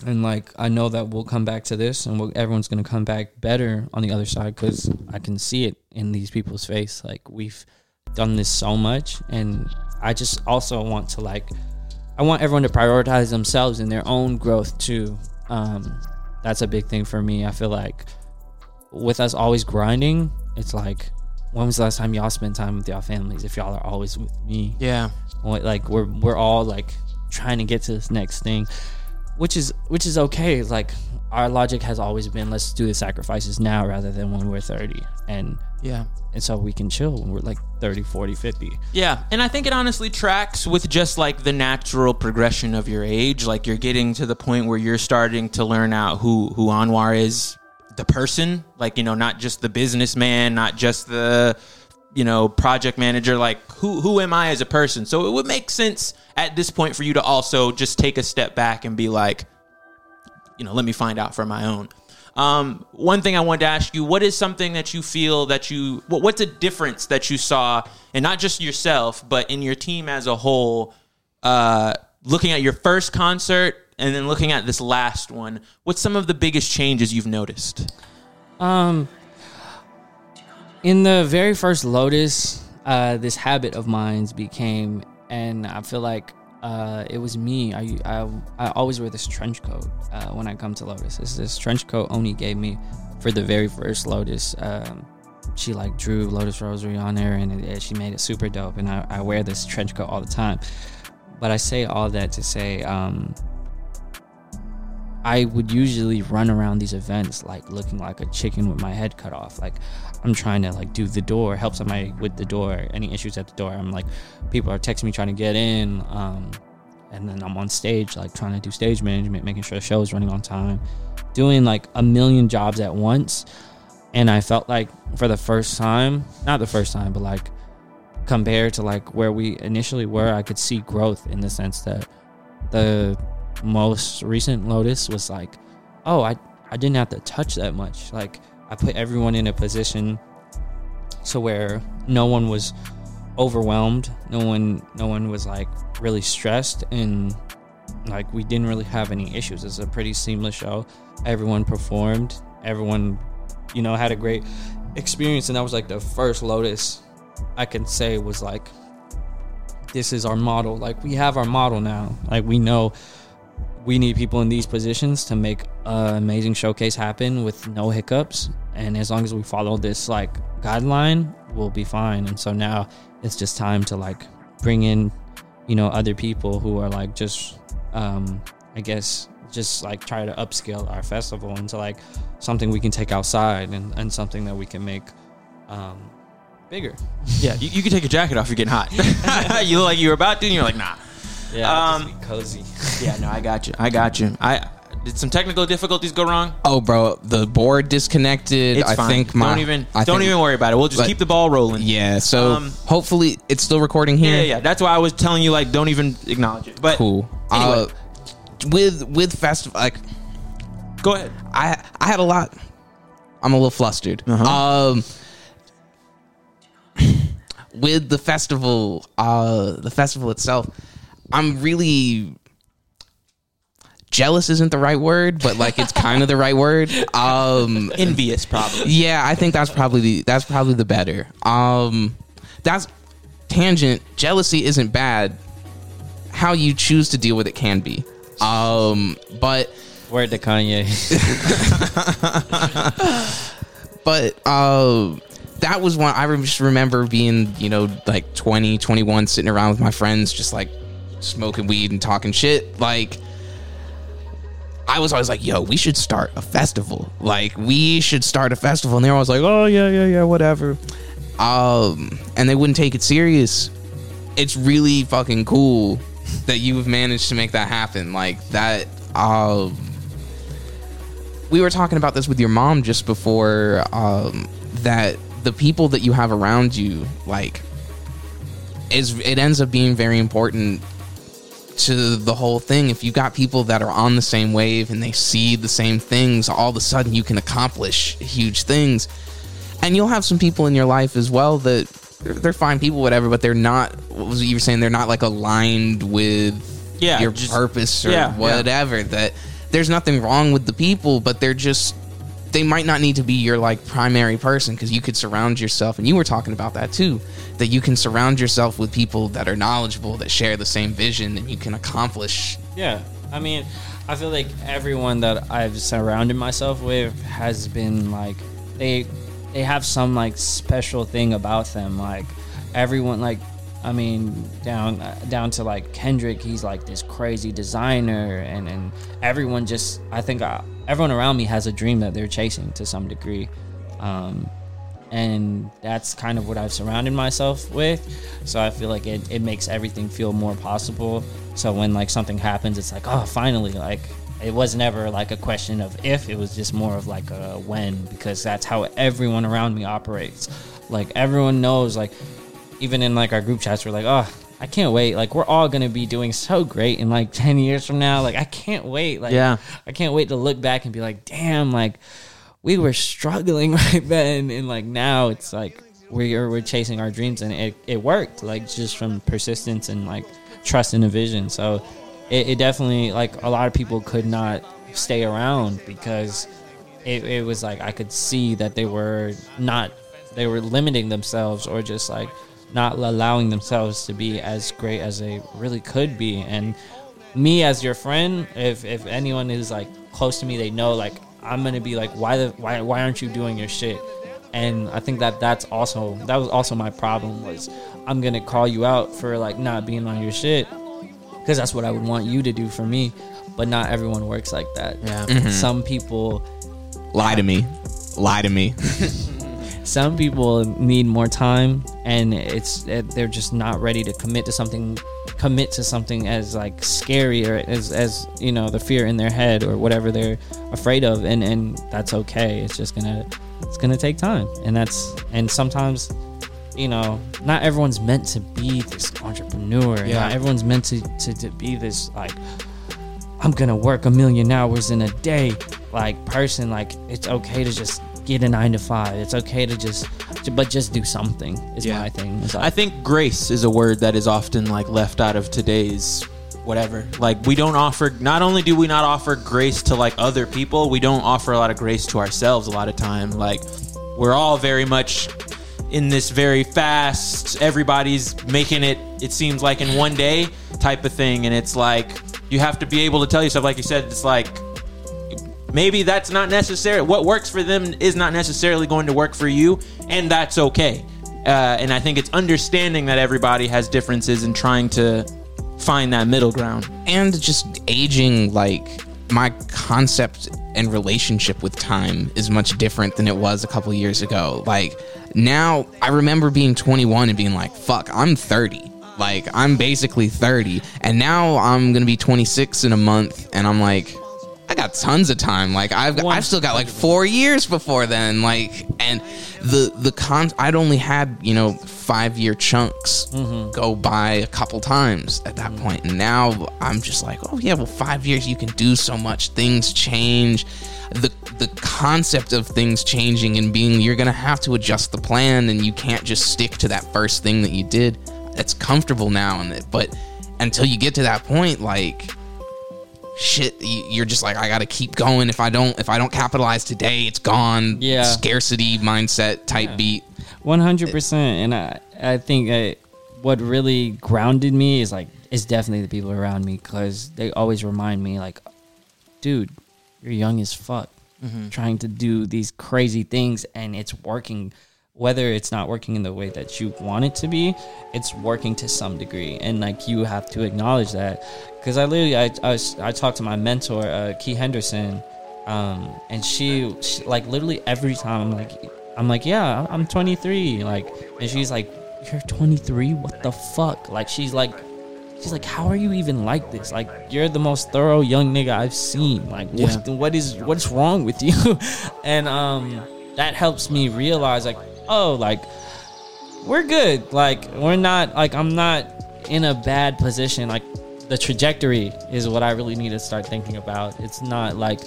and like I know that we'll come back to this, and we'll, everyone's gonna come back better on the other side because I can see it in these people's face. Like we've done this so much, and I just also want to like I want everyone to prioritize themselves and their own growth too. Um, that's a big thing for me. I feel like with us always grinding, it's like when was the last time y'all spent time with y'all families? If y'all are always with me, Yeah. Like we're we're all like trying to get to this next thing, which is which is okay. Like our logic has always been let's do the sacrifices now rather than when we're 30 and Yeah. and so we can chill when we're like 30 40 50 Yeah, and I think it honestly tracks with just like the natural progression of your age. Like you're getting to the point where you're starting to learn out who who Anwar is, the person. Like you know, not just the businessman, not just the you know project manager. Like who who am I as a person? So it would make sense at this point for you to also just take a step back and be like, you know, let me find out for my own. Um, one thing I wanted to ask you: What is something that you feel that you? What, what's a difference that you saw, and not just yourself, but in your team as a whole? Uh, looking at your first concert and then looking at this last one, what's some of the biggest changes you've noticed? Um, in the very first Lotus, uh, this habit of mine became, and I feel like uh, it was me. I, I I always wear this trench coat uh, when I come to Lotus. It's this trench coat Oni gave me for the very first Lotus. Um, she like drew Lotus Rosary on there, and she made it super dope. And I, I wear this trench coat all the time. But I say all that to say, um, I would usually run around these events like looking like a chicken with my head cut off. Like I'm trying to like do the door, help somebody with the door. Any issues at the door, I'm like, people are texting me trying to get in. Um, and then I'm on stage, like trying to do stage management, making sure the show is running on time, doing like a million jobs at once. And I felt like for the first time, not the first time, but like compared to like where we initially were, I could see growth in the sense that the most recent Lotus was like, oh, I I didn't have to touch that much. Like I put everyone in a position so where no one was overwhelmed, no one no one was like really stressed and like we didn't really have any issues. It's a pretty seamless show. Everyone performed. Everyone, you know, had a great experience and that was like the first Lotus I can say was like this is our model. Like we have our model now. Like we know we need people in these positions to make an amazing showcase happen with no hiccups. And as long as we follow this like guideline, we'll be fine. And so now it's just time to like bring in, you know, other people who are like just, um, I guess, just like try to upscale our festival into like something we can take outside and, and something that we can make um, bigger. Yeah, you, you can take your jacket off. You're getting hot. [LAUGHS] you look like you were about to, and you're like, nah. Yeah, Um, just be cozy. [LAUGHS] Yeah, no, I got you. I got you. I did some technical difficulties go wrong. Oh, bro, the board disconnected. It's I fine. think my don't even I don't think- even worry about it. We'll just but- keep the ball rolling. Yeah, so Um, hopefully it's still recording yeah, here. yeah, yeah. That's why I was telling you like don't even acknowledge it. But Cool. Anyway. Uh, with with festival, like go ahead. I I had a lot. I'm a little flustered. Uh-huh. Um, [LAUGHS] with the festival, uh, the festival itself, I'm really jealous. Isn't the right word, but like it's kind of the right word. Um, Envious, probably. yeah, I think that's probably the that's probably the better. Um, that's tangent. Jealousy isn't bad. How you choose to deal with it can be. Um, but Word to Kanye. [LAUGHS] but uh that was one i just remember being you know like 20 21 sitting around with my friends just like smoking weed and talking shit like i was always like yo we should start a festival. Like we should start a festival. And they were always like oh yeah yeah yeah whatever. Um and they wouldn't take it serious. It's really fucking cool that you have managed to make that happen. Like that um we were talking about this with your mom just before um, that the people that you have around you like is it ends up being very important to the whole thing if you got people that are on the same wave and they see the same things all of a sudden you can accomplish huge things and you'll have some people in your life as well that they're, fine people whatever but they're not. What was you were saying they're not like aligned with Yeah, your just- purpose or yeah, yeah. whatever that there's nothing wrong with the people, but they're just they might not need to be your like primary person because you could surround yourself and you were talking about that too that you can surround yourself with people that are knowledgeable that share the same vision and you can accomplish Yeah, I mean, I feel like everyone that I've surrounded myself with has been like they they have some like special thing about them. Like everyone, like I mean, down down to like Kendrick, he's like this crazy designer, and and everyone just I think uh, everyone around me has a dream that they're chasing to some degree. Um, and that's kind of what I've surrounded myself with. So I feel like it, it makes everything feel more possible. So when like something happens, it's like, oh, finally, like it was never like a question of if, it was just more of like a when, because that's how everyone around me operates. Like everyone knows, like even in like our group chats, we're like, oh, I can't wait. Like we're all gonna be doing so great in like [LAUGHS] ten years from now. Like I can't wait. Like Yeah. I can't wait to look back and be like, damn, like we were struggling [LAUGHS] right then, and like now it's like we're we're chasing our dreams, and it it worked. Like just from persistence and like trust in the vision. So it, it definitely like a lot of people could not stay around because it, it was like I could see that they were not they were limiting themselves or just like not allowing themselves to be as great as they really could be. And me as your friend if if anyone is like close to me they know like i'm gonna be like why the why why aren't you doing your shit? And i think that that's also that was also my problem was i'm gonna call you out for like not being on your shit because that's what i would want you to do for me. But not everyone works like that. Yeah. Mm-hmm. some people lie to me. Lie to me [LAUGHS] some people need more time and it's they're just not ready to commit to something commit to something as like scary or as as you know the fear in their head or whatever they're afraid of and and that's okay it's just gonna it's gonna take time and that's and sometimes you know not everyone's meant to be this entrepreneur Yeah. not everyone's meant to, to to be this like I'm gonna work a million hours in a day, like person. Like it's okay to just get a nine to five. It's okay to just, but just do something. Is Yeah. my thing. It's I think grace is a word that is often like left out of today's whatever. Like we don't offer not only do we not offer grace to like other people, we don't offer a lot of grace to ourselves a lot of time. Like we're all very much in this very fast everybody's making it it seems like in one day type of thing and it's like you have to be able to tell yourself like you said it's like maybe that's not necessary. What works for them is not necessarily going to work for you, and that's okay. Uh, and I think it's understanding that everybody has differences and trying to find that middle ground. and just aging like my concept and relationship with time is much different than it was a couple years ago like now i remember being 21 and being like fuck i'm 30 like i'm basically 30 and now i'm gonna be 26 in a month and i'm like I got tons of time. Like I've I've still got like four years before then. Like and the the con I'd only had you know five year chunks go by a couple times at that point. point, and now I'm just like, oh yeah, well five years you can do so much. Things change. The the concept of things changing and being you're gonna have to adjust the plan, and you can't just stick to that first thing that you did. It's comfortable now, and but until you get to that point, like shit you- you're just like i gotta keep going. If i don't if i don't capitalize today it's gone. Yeah. scarcity mindset type beat. One hundred percent, and I I think uh, what really grounded me is like is definitely the people around me because they always remind me like, dude, you're young as fuck, trying to do these crazy things, and it's working. Whether it's not working in the way that you want it to be, it's working to some degree, and like you have to acknowledge that. Because I literally I I, was, I talked to my mentor, uh, Key Henderson, um, and she, she like literally every time I'm like I'm like yeah I'm 23 like and she's like you're 23 what the fuck? Like she's like she's like how are you even like this? Like you're the most thorough young nigga I've seen. Like what, what is what's wrong with you? [LAUGHS] And um that helps me realize like oh like we're good like we're not like I'm not in a bad position like the trajectory is what I really need to start thinking about it's not like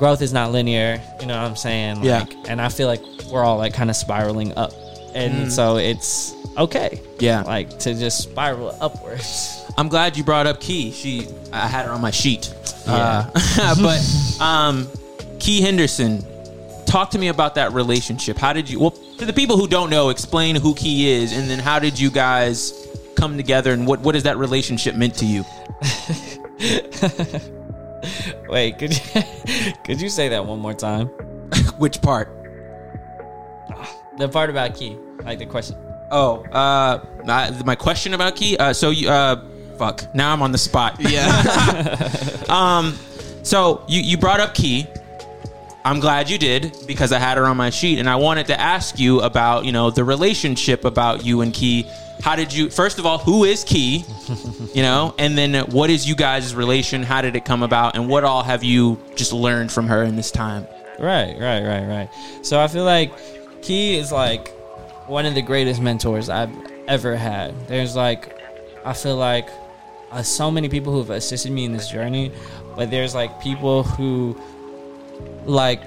growth is not linear. You know what I'm saying? Yeah. Like, and I feel like we're all like kind of spiraling up, and so it's okay. Yeah. Like to just spiral upwards. [LAUGHS] I'm glad you brought up Key. She, I had her on my sheet. Uh, [LAUGHS] but um, Key Henderson, talk to me about that relationship. How did you? Well, to the people who don't know, explain who Key is, and then how did you guys come together, and what what has that relationship meant to you? [LAUGHS] Wait, could you [LAUGHS] could you say that one more time? [LAUGHS] Which part? [SIGHS] The part about key, like the question. Oh, uh, my, my question about Key. Uh, so you, uh, fuck. Now I'm on the spot. Yeah. Um, so you you brought up Key. I'm glad you did because I had her on my sheet, and I wanted to ask you about you know the relationship about you and Key. How did you? First of all, who is Key? [LAUGHS] You know, and then what is you guys' relation? How did it come about, and what all have you just learned from her in this time? Right, right, right, right. So I feel like Key is like one of the greatest mentors I've ever had. There's like, I feel like uh, so many people who've assisted me in this journey, but there's like people who like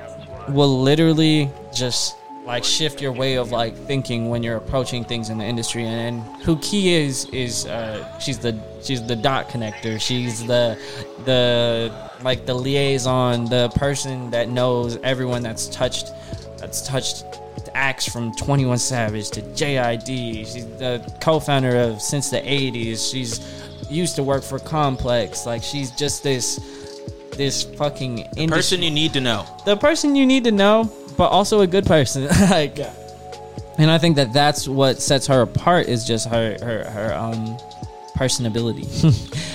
will literally just like shift your way of like thinking when you're approaching things in the industry. And, and who key is is uh she's the she's the dot connector. She's the the like the liaison the person that knows everyone that's touched that's touched acts from 21 savage to jid she's the co-founder of since the 80s she's used to work for complex. Like she's just this this fucking industry Person you need to know. the person you need to know, but also a good person. [LAUGHS] like, and I think that that's what sets her apart is just her her her um personability.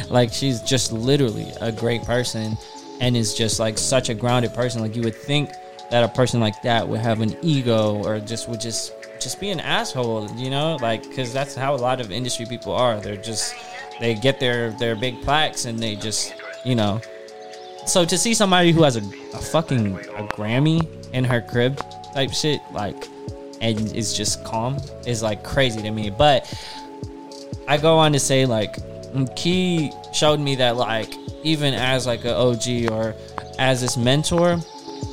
[LAUGHS] like she's just literally a great person, and is just like such a grounded person. Like you would think that a person like that would have an ego or just would just just be an asshole, you know? Like cuz that's how a lot of industry people are. They're just they get their their big plaques and they just, you know, so to see somebody who has a, a fucking a Grammy in her crib type shit, like, and is just calm, is like crazy to me. But I go on to say like, Key showed me that like, even as like an OG or as this mentor,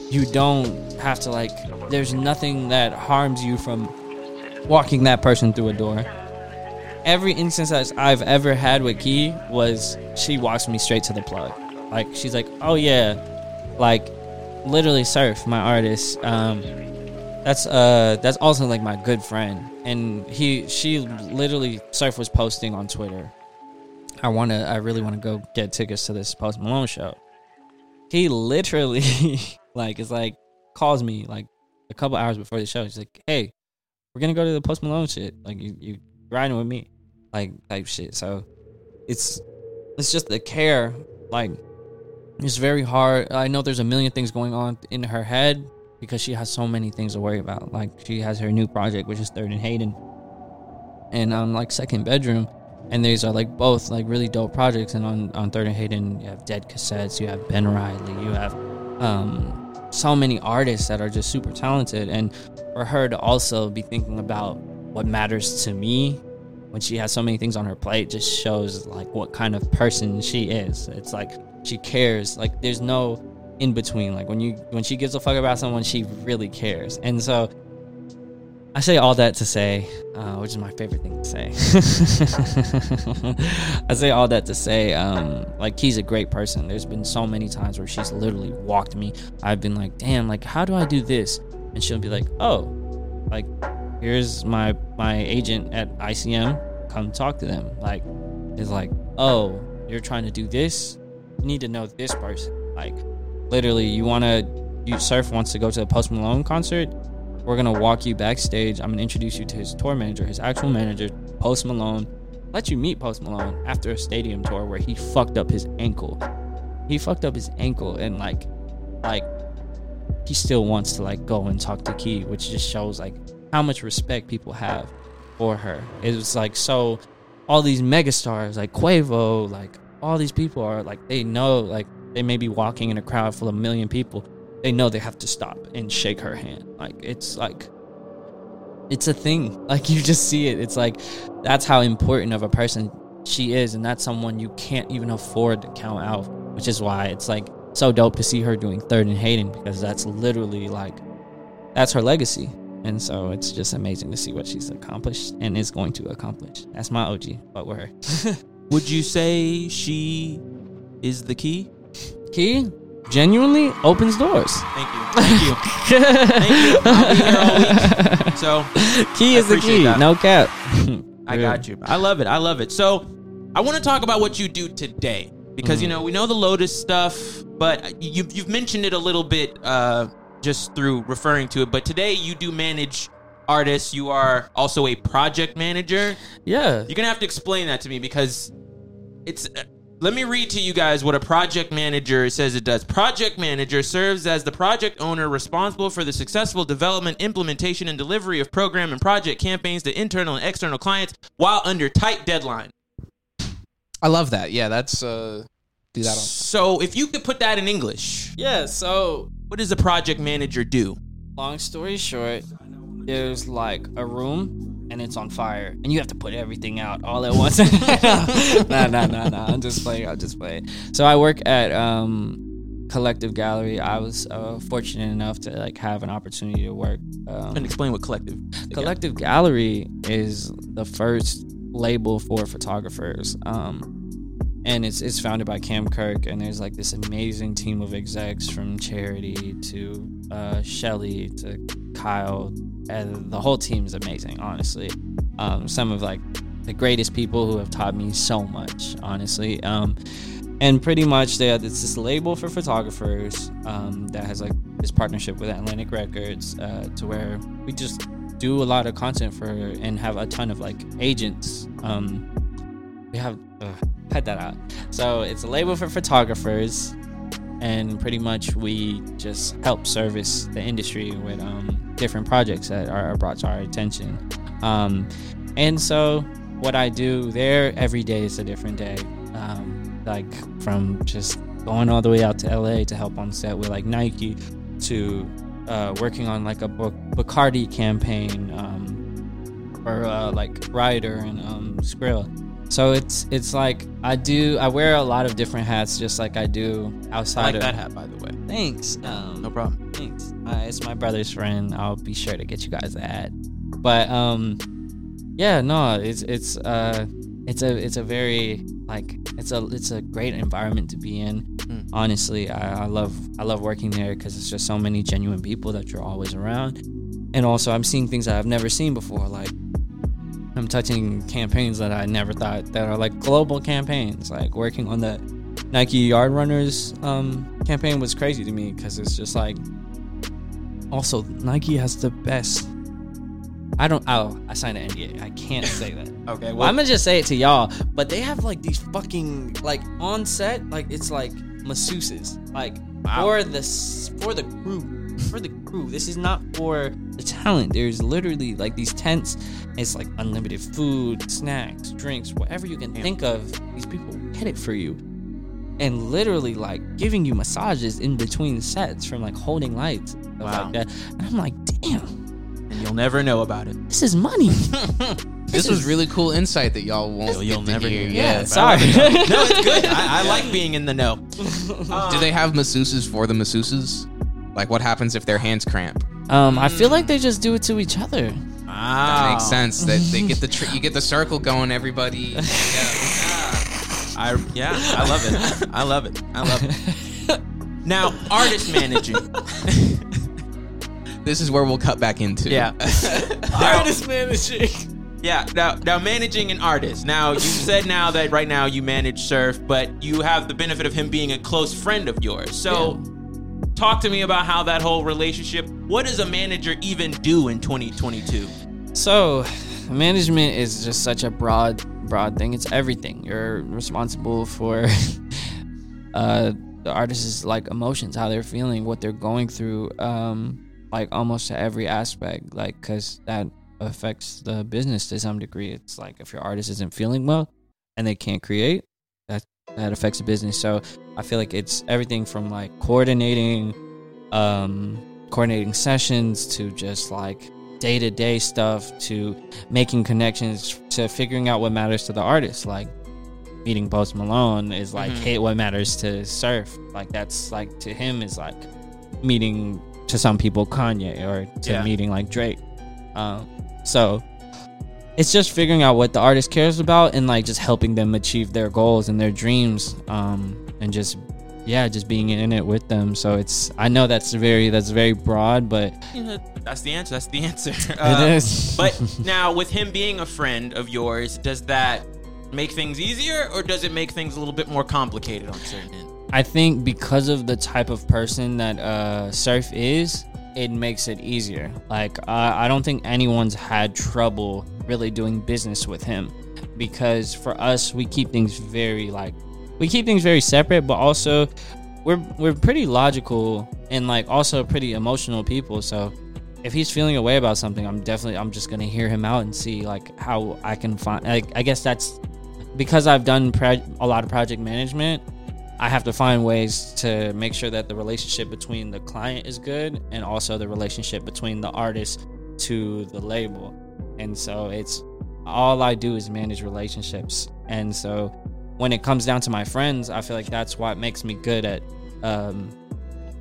you don't have to like. There's nothing that harms you from walking that person through a door. Every instance that I've ever had with Key was she walks me straight to the plug. Like she's like, oh yeah, like literally Surf, my artist. Um, that's uh that's also like my good friend, and he she literally Surf was posting on Twitter. I wanna I really wanna go get tickets to this Post Malone show. He literally [LAUGHS] like is like calls me like a couple hours before the show. He's like, hey, we're gonna go to the Post Malone shit. Like you you riding with me, like type shit. So it's it's just the care like it's very hard. I know there's a million things going on in her head because she has so many things to worry about. Like she has her new project, which is Third and Hayden, and um like Second Bedroom, and these are like both like really dope projects. And on on Third and Hayden, you have Dead Cassettes, you have Ben Riley, you have um so many artists that are just super talented. And for her to also be thinking about what matters to me when she has so many things on her plate just shows like what kind of person she is. It's like she cares. Like there's no in between. Like when you when she gives a fuck about someone, she really cares. And so I say all that to say, uh, which is my favorite thing to say. [LAUGHS] I say all that to say, um, like Key's a great person. There's been so many times where she's literally walked me. I've been like, damn, like how do I do this? And she'll be like, oh, like here's my my agent at ICM. Come talk to them. Like it's like, oh, you're trying to do this. You need to know this person. Like literally, you want to. You surf wants to go to the Post Malone concert. We're gonna walk you backstage. I'm gonna introduce you to his tour manager, his actual manager, Post Malone. Let you meet Post Malone after a stadium tour where he fucked up his ankle. He fucked up his ankle and like, like, he still wants to like go and talk to Key, which just shows like how much respect people have for her. It was like so. All these megastars like Quavo, like all these people are like they know like they may be walking in a crowd full of a million people. They know they have to stop and shake her hand. Like it's like it's a thing. [LAUGHS] Like you just see it. It's like that's how important of a person she is and that's someone you can't even afford to count out which is why it's like so dope to see her doing third and hayden because that's literally like that's her legacy. And so it's just amazing to see what she's accomplished and is going to accomplish. That's my og but we're [LAUGHS] Would you say she is the key? Key genuinely opens doors. Thank you. Thank you. Thank you. I'll be here all week. So [LAUGHS] Key I is the key. that. No cap. I got you. I love it. I love it. So I want to talk about what you do today because you know we know the Lotus stuff, but you, you've mentioned it a little bit uh, just through referring to it. But today you do manage artists. You are also a project manager. Yeah. You're gonna have to explain that to me because it's. Uh, let me read to you guys what a project manager says it does. Project manager serves as the project owner responsible for the successful development, implementation, and delivery of program and project campaigns to internal and external clients while under tight deadline. I love that. Yeah, that's uh, do that. On. So, if you could put that in English, Yeah. So what does a project manager do? long story short, there's like a room and it's on fire, and you have to put everything out all at once. [LAUGHS] [LAUGHS] nah, nah, nah, nah. I'm just playing. I'm just playing. So I work at um, Collective Gallery. I was uh, fortunate enough to like have an opportunity to work. Um, And explain what collective. Collective Gallery is the first label for photographers. Um, and it's it's founded by Cam Kirk, and there's like this amazing team of execs from Charity to uh, Shelly to Kyle, and the whole team is amazing. Honestly, um, some of like the greatest people who have taught me so much. Honestly, um, and pretty much they it's this label for photographers um, that has like this partnership with Atlantic Records uh, to where we just do a lot of content for and have a ton of like agents. Um, we have uh, cut that out. So it's a label for photographers, and pretty much we just help service the industry with um, different projects that are, brought to our attention. Um, and so what I do there every day is a different day. Um, like from just going all the way out to LA to help on set with like Nike to uh, working on like a Bac- Bacardi campaign um, or uh, like Ryder and um, Skrill. So it's it's like I do I wear a lot of different hats just like I do I outside like of that hat, by the way. Thanks. Um, No problem. Thanks. Uh, it's my brother's friend. I'll be sure to get you guys that. But um, yeah, no, it's it's uh, it's a it's a very like it's a it's a great environment to be in. Mm. Honestly, I, I love I love working there because it's just so many genuine people that you're always around, and also I'm seeing things that I've never seen before. Like I'm touching campaigns that I never thought that are like global campaigns. Like working on the Nike Yard Runners um, campaign was crazy to me because it's just like. Also, Nike has the best. I don't. Oh, I signed an NDA. I can't say that. [LAUGHS] Okay. Well, I'm gonna just say it to y'all. But they have like these fucking like on set, like it's like masseuses, like Wow. for the for the crew, for the crew. This is not for the talent. There's literally like these tents. It's like unlimited food, snacks, drinks, whatever you can think of. These people get it for you, and literally like giving you massages in between sets from like holding lights, Wow. like that. And I'm like, damn, and you'll never know about it. this is money. [LAUGHS] This was really cool insight that y'all won't You'll- you'll get to never hear. hear. Yeah. Yeah, sorry. no, it's good. I, I [LAUGHS] like being in the know. [LAUGHS] Do they have masseuses for the masseuses? Like, what happens if their hands cramp? Um, I feel like they just do it to each other. That Ah, makes sense. That they get the tr- you get the circle going. Everybody. [LAUGHS] Yeah. I yeah, I love it. I love it. I love it. Now, artist managing. This is where we'll cut back into. Yeah. Artist managing. Yeah. Now, now managing an artist. Now, you [LAUGHS] said now that right now you manage Surf, but you have the benefit of him being a close friend of yours. So, talk to me about how that whole relationship. What does a manager even do in 2022? So, management is just such a broad, broad thing. It's everything. You're responsible for [LAUGHS] uh, the artist's like emotions, how they're feeling, what they're going through, um, like almost to every aspect. Like, cause that affects the business to some degree. It's like if your artist isn't feeling well and they can't create, that that affects the business. So I feel like it's everything from like coordinating, um, coordinating sessions to just like day to day stuff to making connections to figuring out what matters to the artist. Like meeting Post Malone is like Mhm. hey, what matters to Surf. Like that's like to him is like meeting to some people Kanye or to Yeah. meeting like Drake. Um, so it's just figuring out what the artist cares about and like just helping them achieve their goals and their dreams um, and just yeah, just being in it with them. So it's I know that's very that's very broad, but Yeah, [LAUGHS] that's the answer. That's the answer. [LAUGHS] it Uh, is. But [LAUGHS] now, with him being a friend of yours, does that make things easier, or does it make things a little bit more complicated on certain ends? I think because of the type of person that uh, Surf is, it makes it easier. Like uh, I don't think anyone's had trouble really doing business with him because for us we keep things very like we keep things very separate, but also we're we're pretty logical and like also pretty emotional people. So if he's feeling a way about something, I'm definitely I'm just gonna hear him out and see like how I can find. Like, I guess that's because I've done a lot of project management. I have to find ways to make sure that the relationship between the client is good and also the relationship between the artist to the label. And so it's all I do is manage relationships. And so when it comes down to my friends, I feel like that's what makes me good at um,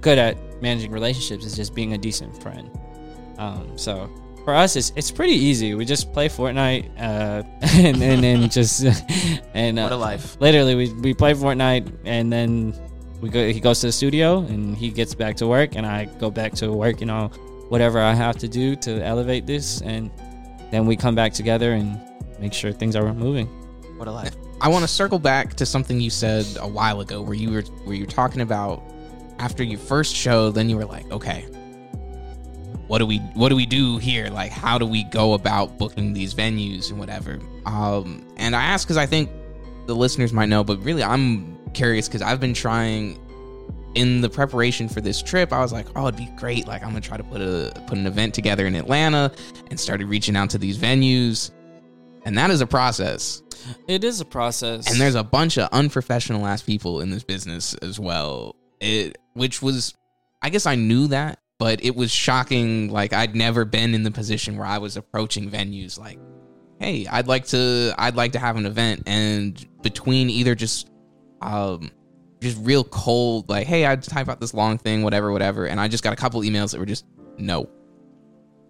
good at managing relationships is just being a decent friend. Um, so for us, it's it's pretty easy. We just play Fortnite, uh, [LAUGHS] and and then [LAUGHS] just [LAUGHS] and What a uh, life. literally we, we play Fortnite, and then we go. He goes to the studio, and he gets back to work, and I go back to work. You know, whatever I have to do to elevate this, and then we come back together and make sure things are moving. What a life. I want to circle back to something you said a while ago, where you were where you were talking about after your first show. Then you were like, okay, what do we what do we do here? Like, how do we go about booking these venues and whatever? Um, and I ask because I think the listeners might know, but really, I'm curious because I've been trying in the preparation for this trip. I was like, oh, it'd be great. Like, I'm gonna try to put a put an event together in Atlanta, and started reaching out to these venues, and that is a process. It is a process, And there's a bunch of unprofessional ass people in this business as well. It which was I guess I knew that, but it was shocking like I'd never been in the position where I was approaching venues like, "Hey, I'd like to I'd like to have an event." And between either just um just real cold like, "Hey, I'd type out this long thing, whatever, whatever." And I just got a couple emails that were just no.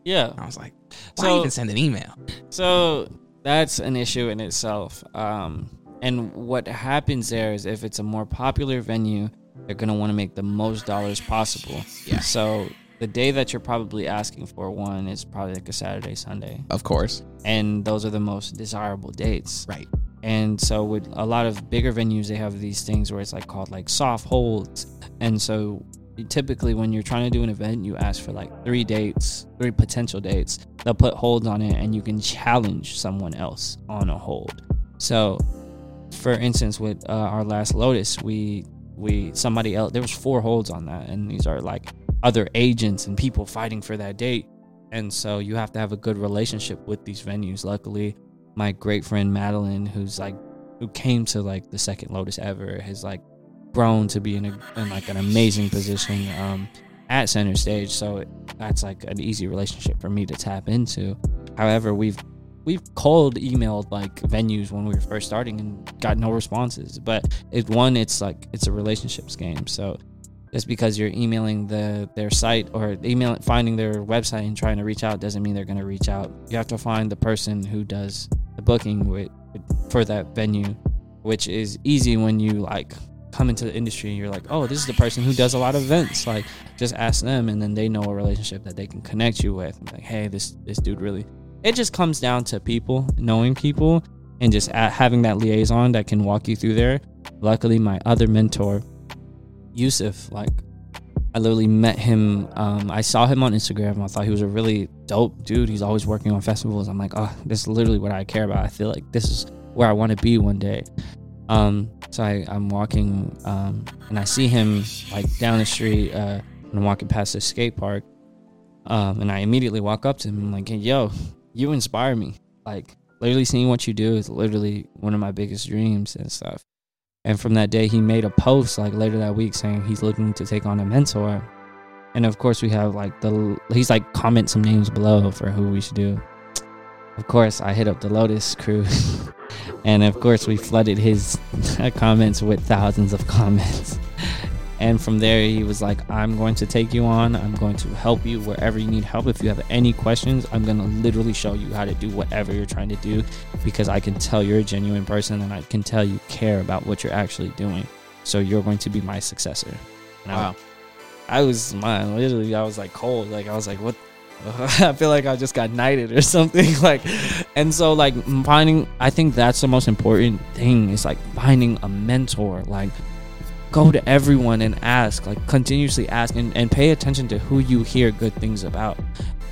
yeah. I was like, "Why So- even send an email?" So that's an issue in itself. Um, and what happens there is if it's a more popular venue, they're going to want to make the most dollars possible. Yeah. So the day that you're probably asking for one is probably like a Saturday, Sunday. Of course. And those are the most desirable dates. Right. And so with a lot of bigger venues, they have these things where it's like called like soft holds. And so typically when you're trying to do an event, you ask for like three dates, three potential dates. They'll put holds on it and you can challenge someone else on a hold. So for instance, with uh, our last Lotus, we we somebody else there was four holds on that and these are like other agents and people fighting for that date. And so you have to have a good relationship with these venues. Luckily, my great friend Madeline, who's like who came to like the second Lotus ever, has like grown to be in, a, in like an amazing position um, at center stage. So that's like an easy relationship for me to tap into. However, we've we've called, emailed like venues when we were first starting and got no responses. But it one, it's like it's a relationships game. So just because you're emailing the their site or email finding their website and trying to reach out doesn't mean they're going to reach out. You have to find the person who does the booking with, for that venue, which is easy when you like come into the industry and you're like, oh, this is the person who does a lot of events. Like, just ask them, and then they know a relationship that they can connect you with. Like, hey, this this dude really. It just comes down to people knowing people and just having that liaison that can walk you through there. Luckily, my other mentor, Yusuf, like I literally met him. Um, I saw him on Instagram. I thought he was a really dope dude. He's always working on festivals. I'm like, oh, this is literally what I care about. I feel like this is where I want to be one day. Um, so I, I'm walking, um, and I see him like down the street. Uh, and I'm walking past this skate park. Um, and I immediately walk up to him. I'm like, hey, yo, you inspire me. Like, literally seeing what you do is literally one of my biggest dreams and stuff. And from that day, he made a post like later that week saying he's looking to take on a mentor. And of course, we have like the he's like comment some names below for who we should do. Of course, I hit up the Lotus crew, [LAUGHS] and of course, we flooded his [LAUGHS] comments with thousands of comments. And from there, he was like, I'm going to take you on. I'm going to help you wherever you need help. If you have any questions, I'm going to literally show you how to do whatever you're trying to do because I can tell you're a genuine person and I can tell you care about what you're actually doing. So you're going to be my successor. And I- Wow. I was man, literally I was like cold. Like I was like, what [LAUGHS] I feel like I just got knighted or [LAUGHS] something. [LAUGHS] Like and so like finding I think that's the most important thing is like finding a mentor. Like go to everyone and ask, like continuously ask and, and pay attention to who you hear good things about.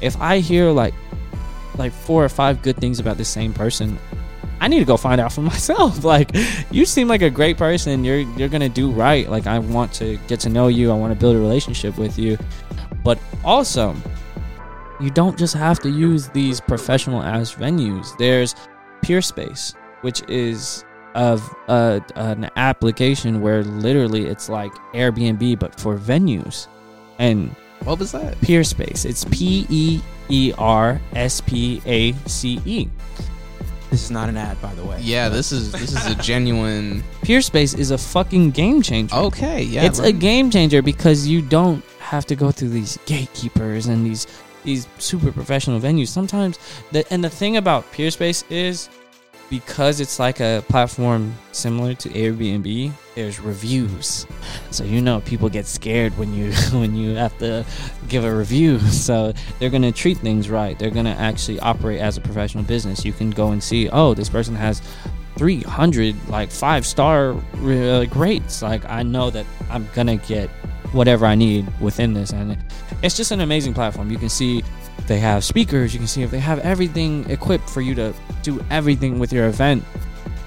If I hear like like four or five good things about the same person, I need to go find out for [LAUGHS] myself. Like, you seem like a great person. You're you're gonna do right. Like, I want to get to know you. I want to build a relationship with you. But also, you don't just have to use these professional ass venues. There's PeerSpace, which is of uh, an application where literally it's like Airbnb but for venues, and What was that? PeerSpace. It's P E E R S P A C E. This is not an ad, by the way. Yeah, this is this is a [LAUGHS] genuine. PeerSpace is a fucking game changer. Okay, yeah, it's a game changer because you don't have to go through these gatekeepers and these these super professional venues. Sometimes the and the thing about PeerSpace is because it's like a platform similar to Airbnb, there's reviews. So you know people get scared when you [LAUGHS] when you have to give a review. [LAUGHS] So they're going to treat things right. They're going to actually operate as a professional business. You can go and see, "Oh, this person has 300 like five star uh, rates." Like I know that I'm going to get whatever I need within this and it's just an amazing platform. You can see they have speakers, you can see if they have everything equipped for you to do everything with your event.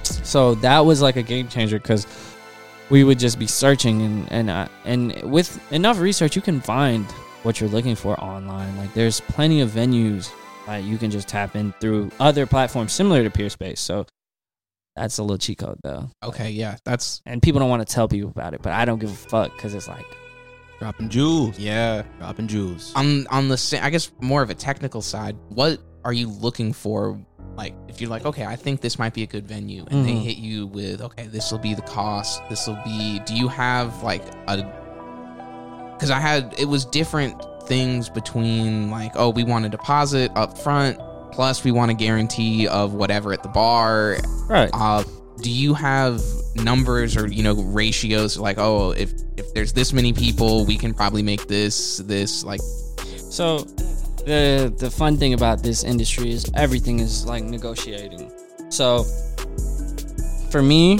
So that was like a game changer because we would just be searching and and uh, and with enough research, you can find what you're looking for online. Like there's plenty of venues that you can just tap in through other platforms similar to PeerSpace. So that's a little cheat code though, Okay, yeah, that's and people don't want to tell people about it, but I don't give a fuck because it's like Dropping jewels. yeah. Dropping jewels. On on the sa- I guess more of a technical side. What are you looking for? Like, if you're like, okay, I think this might be a good venue, and they Mhm. hit you with, okay, this will be the cost. This will be. Do you have like a? Because I had it was different things between like, oh, we want a deposit up front, plus we want a guarantee of whatever at the bar, right. uh, do you have numbers or you know ratios like oh if if there's this many people we can probably make this this like So the the fun thing about this industry is everything is like negotiating. So for me,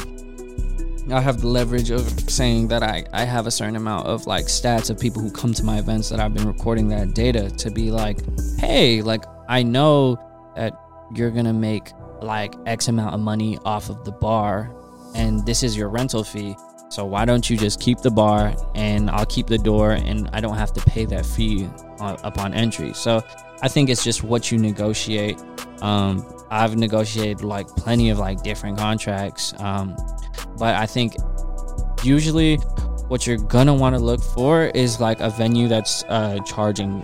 I have the leverage of saying that I, I have a certain amount of like stats of people who come to my events that I've been recording that data to be like, hey, like I know that you're gonna make like X amount of money off of the bar and this is your rental fee. So why don't you just keep the bar and I'll keep the door and I don't have to pay that fee upon entry. So I think it's just what you negotiate. Um, I've negotiated like plenty of like different contracts, um, but I think usually what you're gonna want to look for is like a venue that's uh, charging.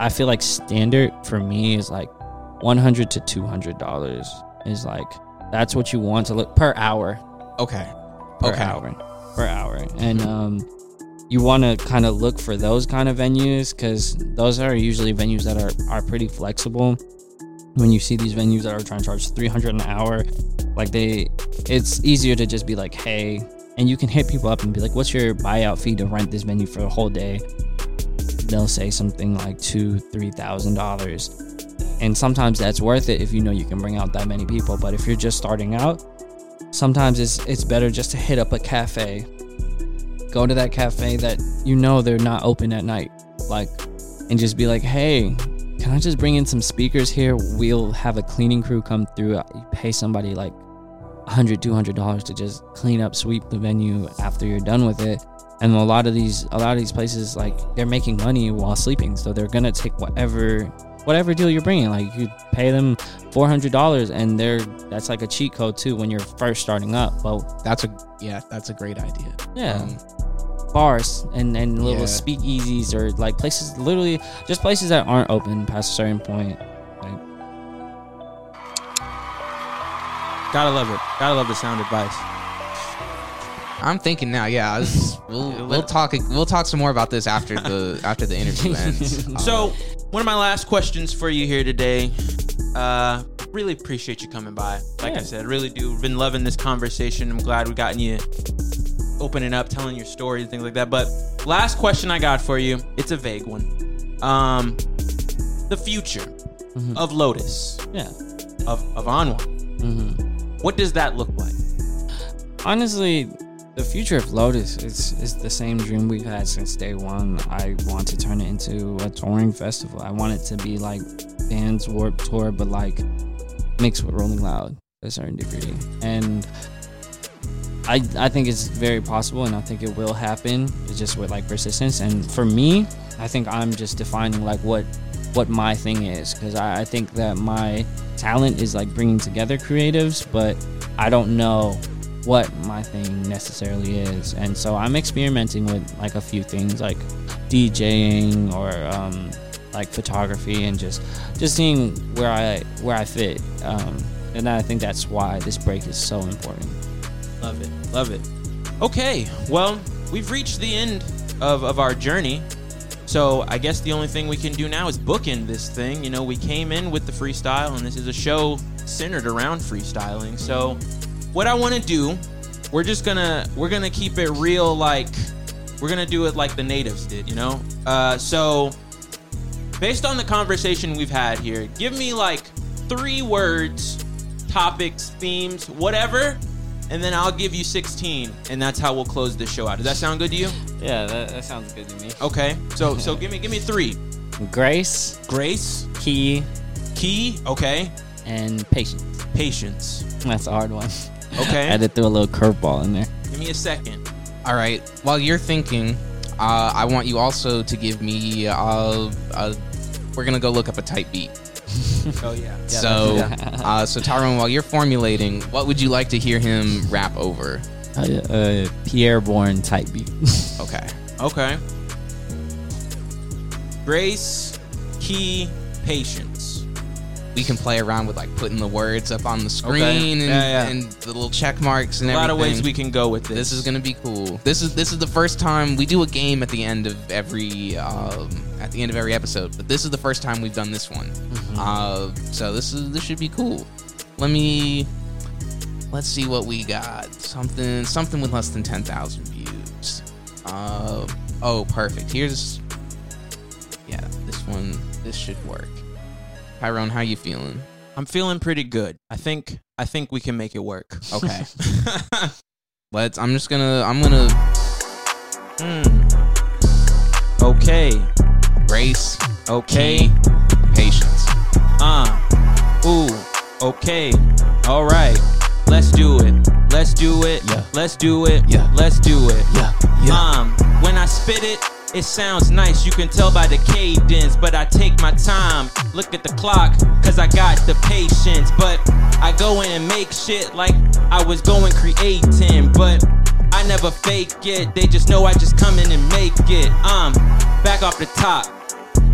I feel like standard for me is like 100 to 200 dollars is like that's what you want to look per hour. Okay. Per Okay. hour. Per hour. And um you want to kind of look for those kind of venues because those are usually venues that are, are pretty flexible. When you see these venues that are trying to charge 300 an hour like they it's easier to just be like hey and you can hit people up and be like what's your buyout fee to rent this venue for a whole day? They'll say something like two three thousand dollars and sometimes that's worth it if you know you can bring out that many people. But if you're just starting out sometimes it's it's better just to hit up a cafe. Go to that cafe that you know they're not open at night. Like and just be like hey can i just bring in some speakers here? We'll have a cleaning crew come through. Pay somebody like 100 200 dollars to just clean up sweep the venue after you're done with it. And a lot of these a lot of these places like they're making money while sleeping. So they're gonna take whatever whatever deal you're bringing like you pay them $400 and they're that's like a cheat code too when you're first starting up but that's a yeah that's a great idea yeah Um, bars and and little Yeah. speakeasies or like places literally just places that aren't open past a certain point like Gotta love it. Gotta love the sound advice. i'm thinking now yeah was, [LAUGHS] we'll, we'll talk we'll talk some more about this after the after the interview [LAUGHS] ends So, one of my last questions for you here today. Uh, really appreciate you coming by. Like I said, really do. Been loving this conversation. I'm glad we've gotten you opening up, telling your story and things like that. But last question I got for you, it's a vague one. Um, the future of Lotus, Yeah. of of Anwar. hmm What does that look like? Honestly, the future of Lotus is is the same dream we've had since day one. I want to turn it into a touring festival. I want it to be like Vans Warped Tour, but like mixed with Rolling Loud to a certain degree. And I I think it's very possible, and I think it will happen. It's just with like persistence. And for me, I think I'm just defining like what what my thing is because I, I think that my talent is like bringing together creatives, but I don't know what my thing necessarily is. And so I'm experimenting with like a few things like DJing or um, like photography and just just seeing where I where I fit. Um, and I think that's why this break is so important. Love it. Love it. Okay, well, we've reached the end of, of our journey. So I guess the only thing we can do now is bookend this thing. You know, we came in with the freestyle, and this is a show centered around freestyling. So what I want to do, we're just gonna we're gonna keep it real, like we're gonna do it like the natives did. You know, uh, so based on the conversation we've had here, give me like three words, topics, themes, whatever, and then I'll give you 16, and that's how we'll close this show out. Does that sound good to you? Yeah, that, that sounds good to me. Okay. So [LAUGHS] so give me give me three. Grace, Grace, key, key, okay. and patience. Patience. That's a hard one. I Okay. had to throw a little curveball in there. give me a second. All right. While you're thinking, uh, I want you also to give me. Uh, uh, we're gonna go look up a type beat. [LAUGHS] Oh yeah. so, yeah. uh, so Tyrone, while you're formulating, what would you like to hear him rap over? Uh, uh, Pi'erre Bourne type beat. [LAUGHS] Okay. Okay. Grace, key, patience. We can play around with like putting the words up on the screen Okay. and, Yeah, yeah. and the little check marks and everything. A lot of ways we can go with this. This is gonna be cool. This is this is the first time we do a game at the end of every um, at the end of every episode, but this is the first time we've done this one. Uh, so this is this should be cool. Let me let's see what we got. Something something with less than ten thousand views. Uh, oh, perfect. Here's yeah, this one. This should work. Tyrone, how you feeling? I'm feeling pretty good. I think I think we can make it work. Okay. [LAUGHS] Let's. I'm just gonna. I'm gonna. Hmm. Okay. Grace. Okay. Patience. Uh. Ooh. Okay. All right. Let's do it. Let's do it. Yeah. Let's do it. Yeah. Let's do it. Yeah. Um, when I spit it, it sounds nice. You can tell by the cadence, but I take my time. Look at the clock, cause I got the patience. But I go in and make shit like I was going creating. But I never fake it. They just know I just come in and make it. Um, back off the top.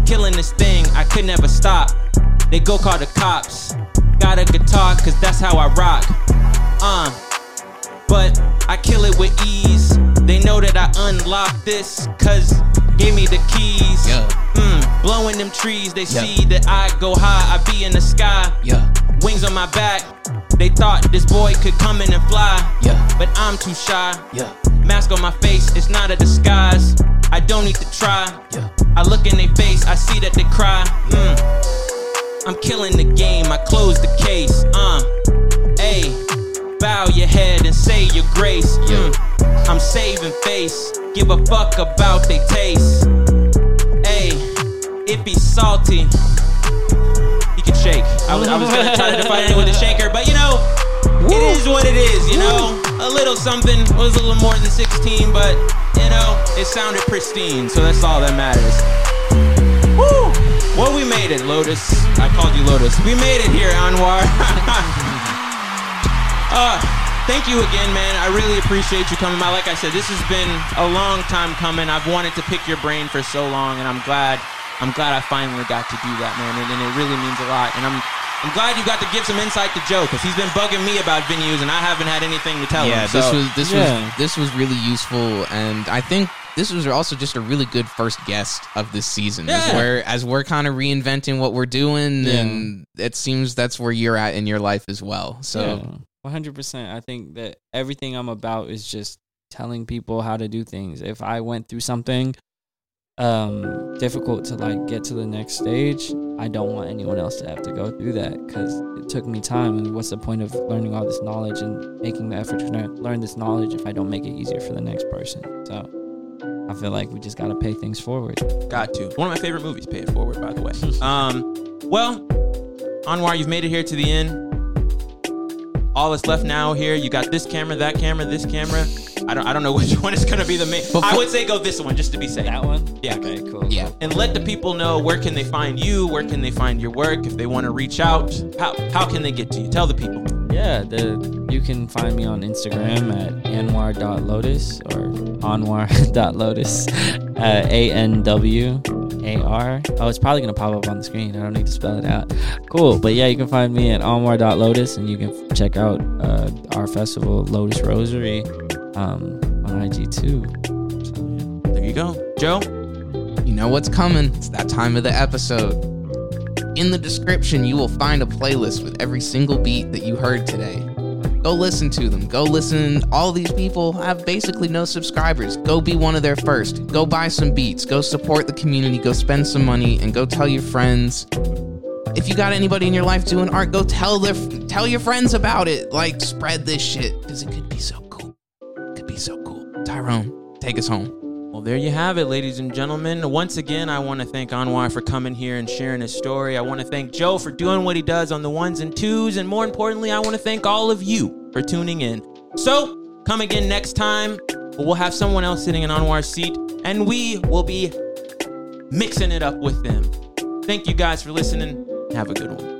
Killing this thing, I could never stop. They go call the cops. Got a guitar, cause that's how I rock. Um, but I kill it with ease. They know that I unlocked this, cause gave me the keys. Yeah. Mm, blowing them trees, they Yeah. see that I go high, I be in the sky. Yeah. Wings on my back, they thought this boy could come in and fly. Yeah. But I'm too shy. Yeah. Mask on my face, it's not a disguise. I don't need to try. Yeah. I look in their face, I see that they cry. Mm. I'm killing the game, I close the case. Uh, bow your head and say your grace. Mm. I'm saving face, give a fuck about they taste. Hey, it be salty. He can shake. I was, I was gonna try to define it with a shaker, but you know, it is what it is, you know. A little something was a little more than 16, but you know, it sounded pristine, so that's all that matters. Woo! Well, we made it, Lotus. I called you Lotus. We made it here, Anwar. [LAUGHS] uh, thank you again, man. I really appreciate you coming by. Like I said, this has been a long time coming. I've wanted to pick your brain for so long, and I'm glad. I'm glad I finally got to do that, man, and, and it really means a lot. And I'm, I'm glad you got to give some insight to Joe because he's been bugging me about venues, and I haven't had anything to tell Yeah, him. this was this Yeah. was this was really useful, and I think this was also just a really good first guest of this season. As Yeah. we're as we're kind of reinventing what we're doing, Yeah. and it seems that's where you're at in your life as well. So one hundred percent. I think that everything I'm about is just telling people how to do things. If I went through something um difficult to like get to the next stage, I don't want anyone else to have to go through that cuz it took me time and what's the point of learning all this knowledge and making the effort to learn this knowledge if I don't make it easier for the next person. So I feel like we just got to pay things forward. Got to. One of my favorite movies, Pay It Forward, by the way. [LAUGHS] um, well, Anwar, you've made it here to the end. All that's left now here, you got this camera, that camera, this camera. I don't, I don't know [LAUGHS] which one is gonna be the main. I would say go this one just to be safe. That one? Yeah. Okay, cool. Yeah. And let the people know where can they find you, where can they find your work, if they want to reach out. How how can they get to you? Tell the people. Yeah, the you can find me on Instagram at anwar.lotus or anwar.lotus. [LAUGHS] Uh, A N W A R. Oh, it's probably gonna pop up on the screen. I don't need to spell it out. Cool, but yeah, you can find me at anwar.lotus, and you can check out uh, our festival, Lotus Rosary, um, on IG too. So, yeah. There you go, Joe. You know what's coming. It's that time of the episode. In the description, you will find a playlist with every single beat that you heard today. Go listen to them. Go listen. All these people have basically no subscribers. Go be one of their first. Go buy some beats. Go support the community. Go spend some money and go tell your friends. If you got anybody in your life doing art, go tell their tell your friends about it. Like spread this shit because it could be so cool. It could be so cool. Tyrone, take us home. Well, there you have it, ladies and gentlemen. Once again, I want to thank Anwar for coming here and sharing his story. I want to thank Joe for doing what he does on the ones and twos. And more importantly, I want to thank all of you for tuning in. So, come again next time. We'll have someone else sitting in Anwar's seat, and we will be mixing it up with them. Thank you guys for listening. Have a good one.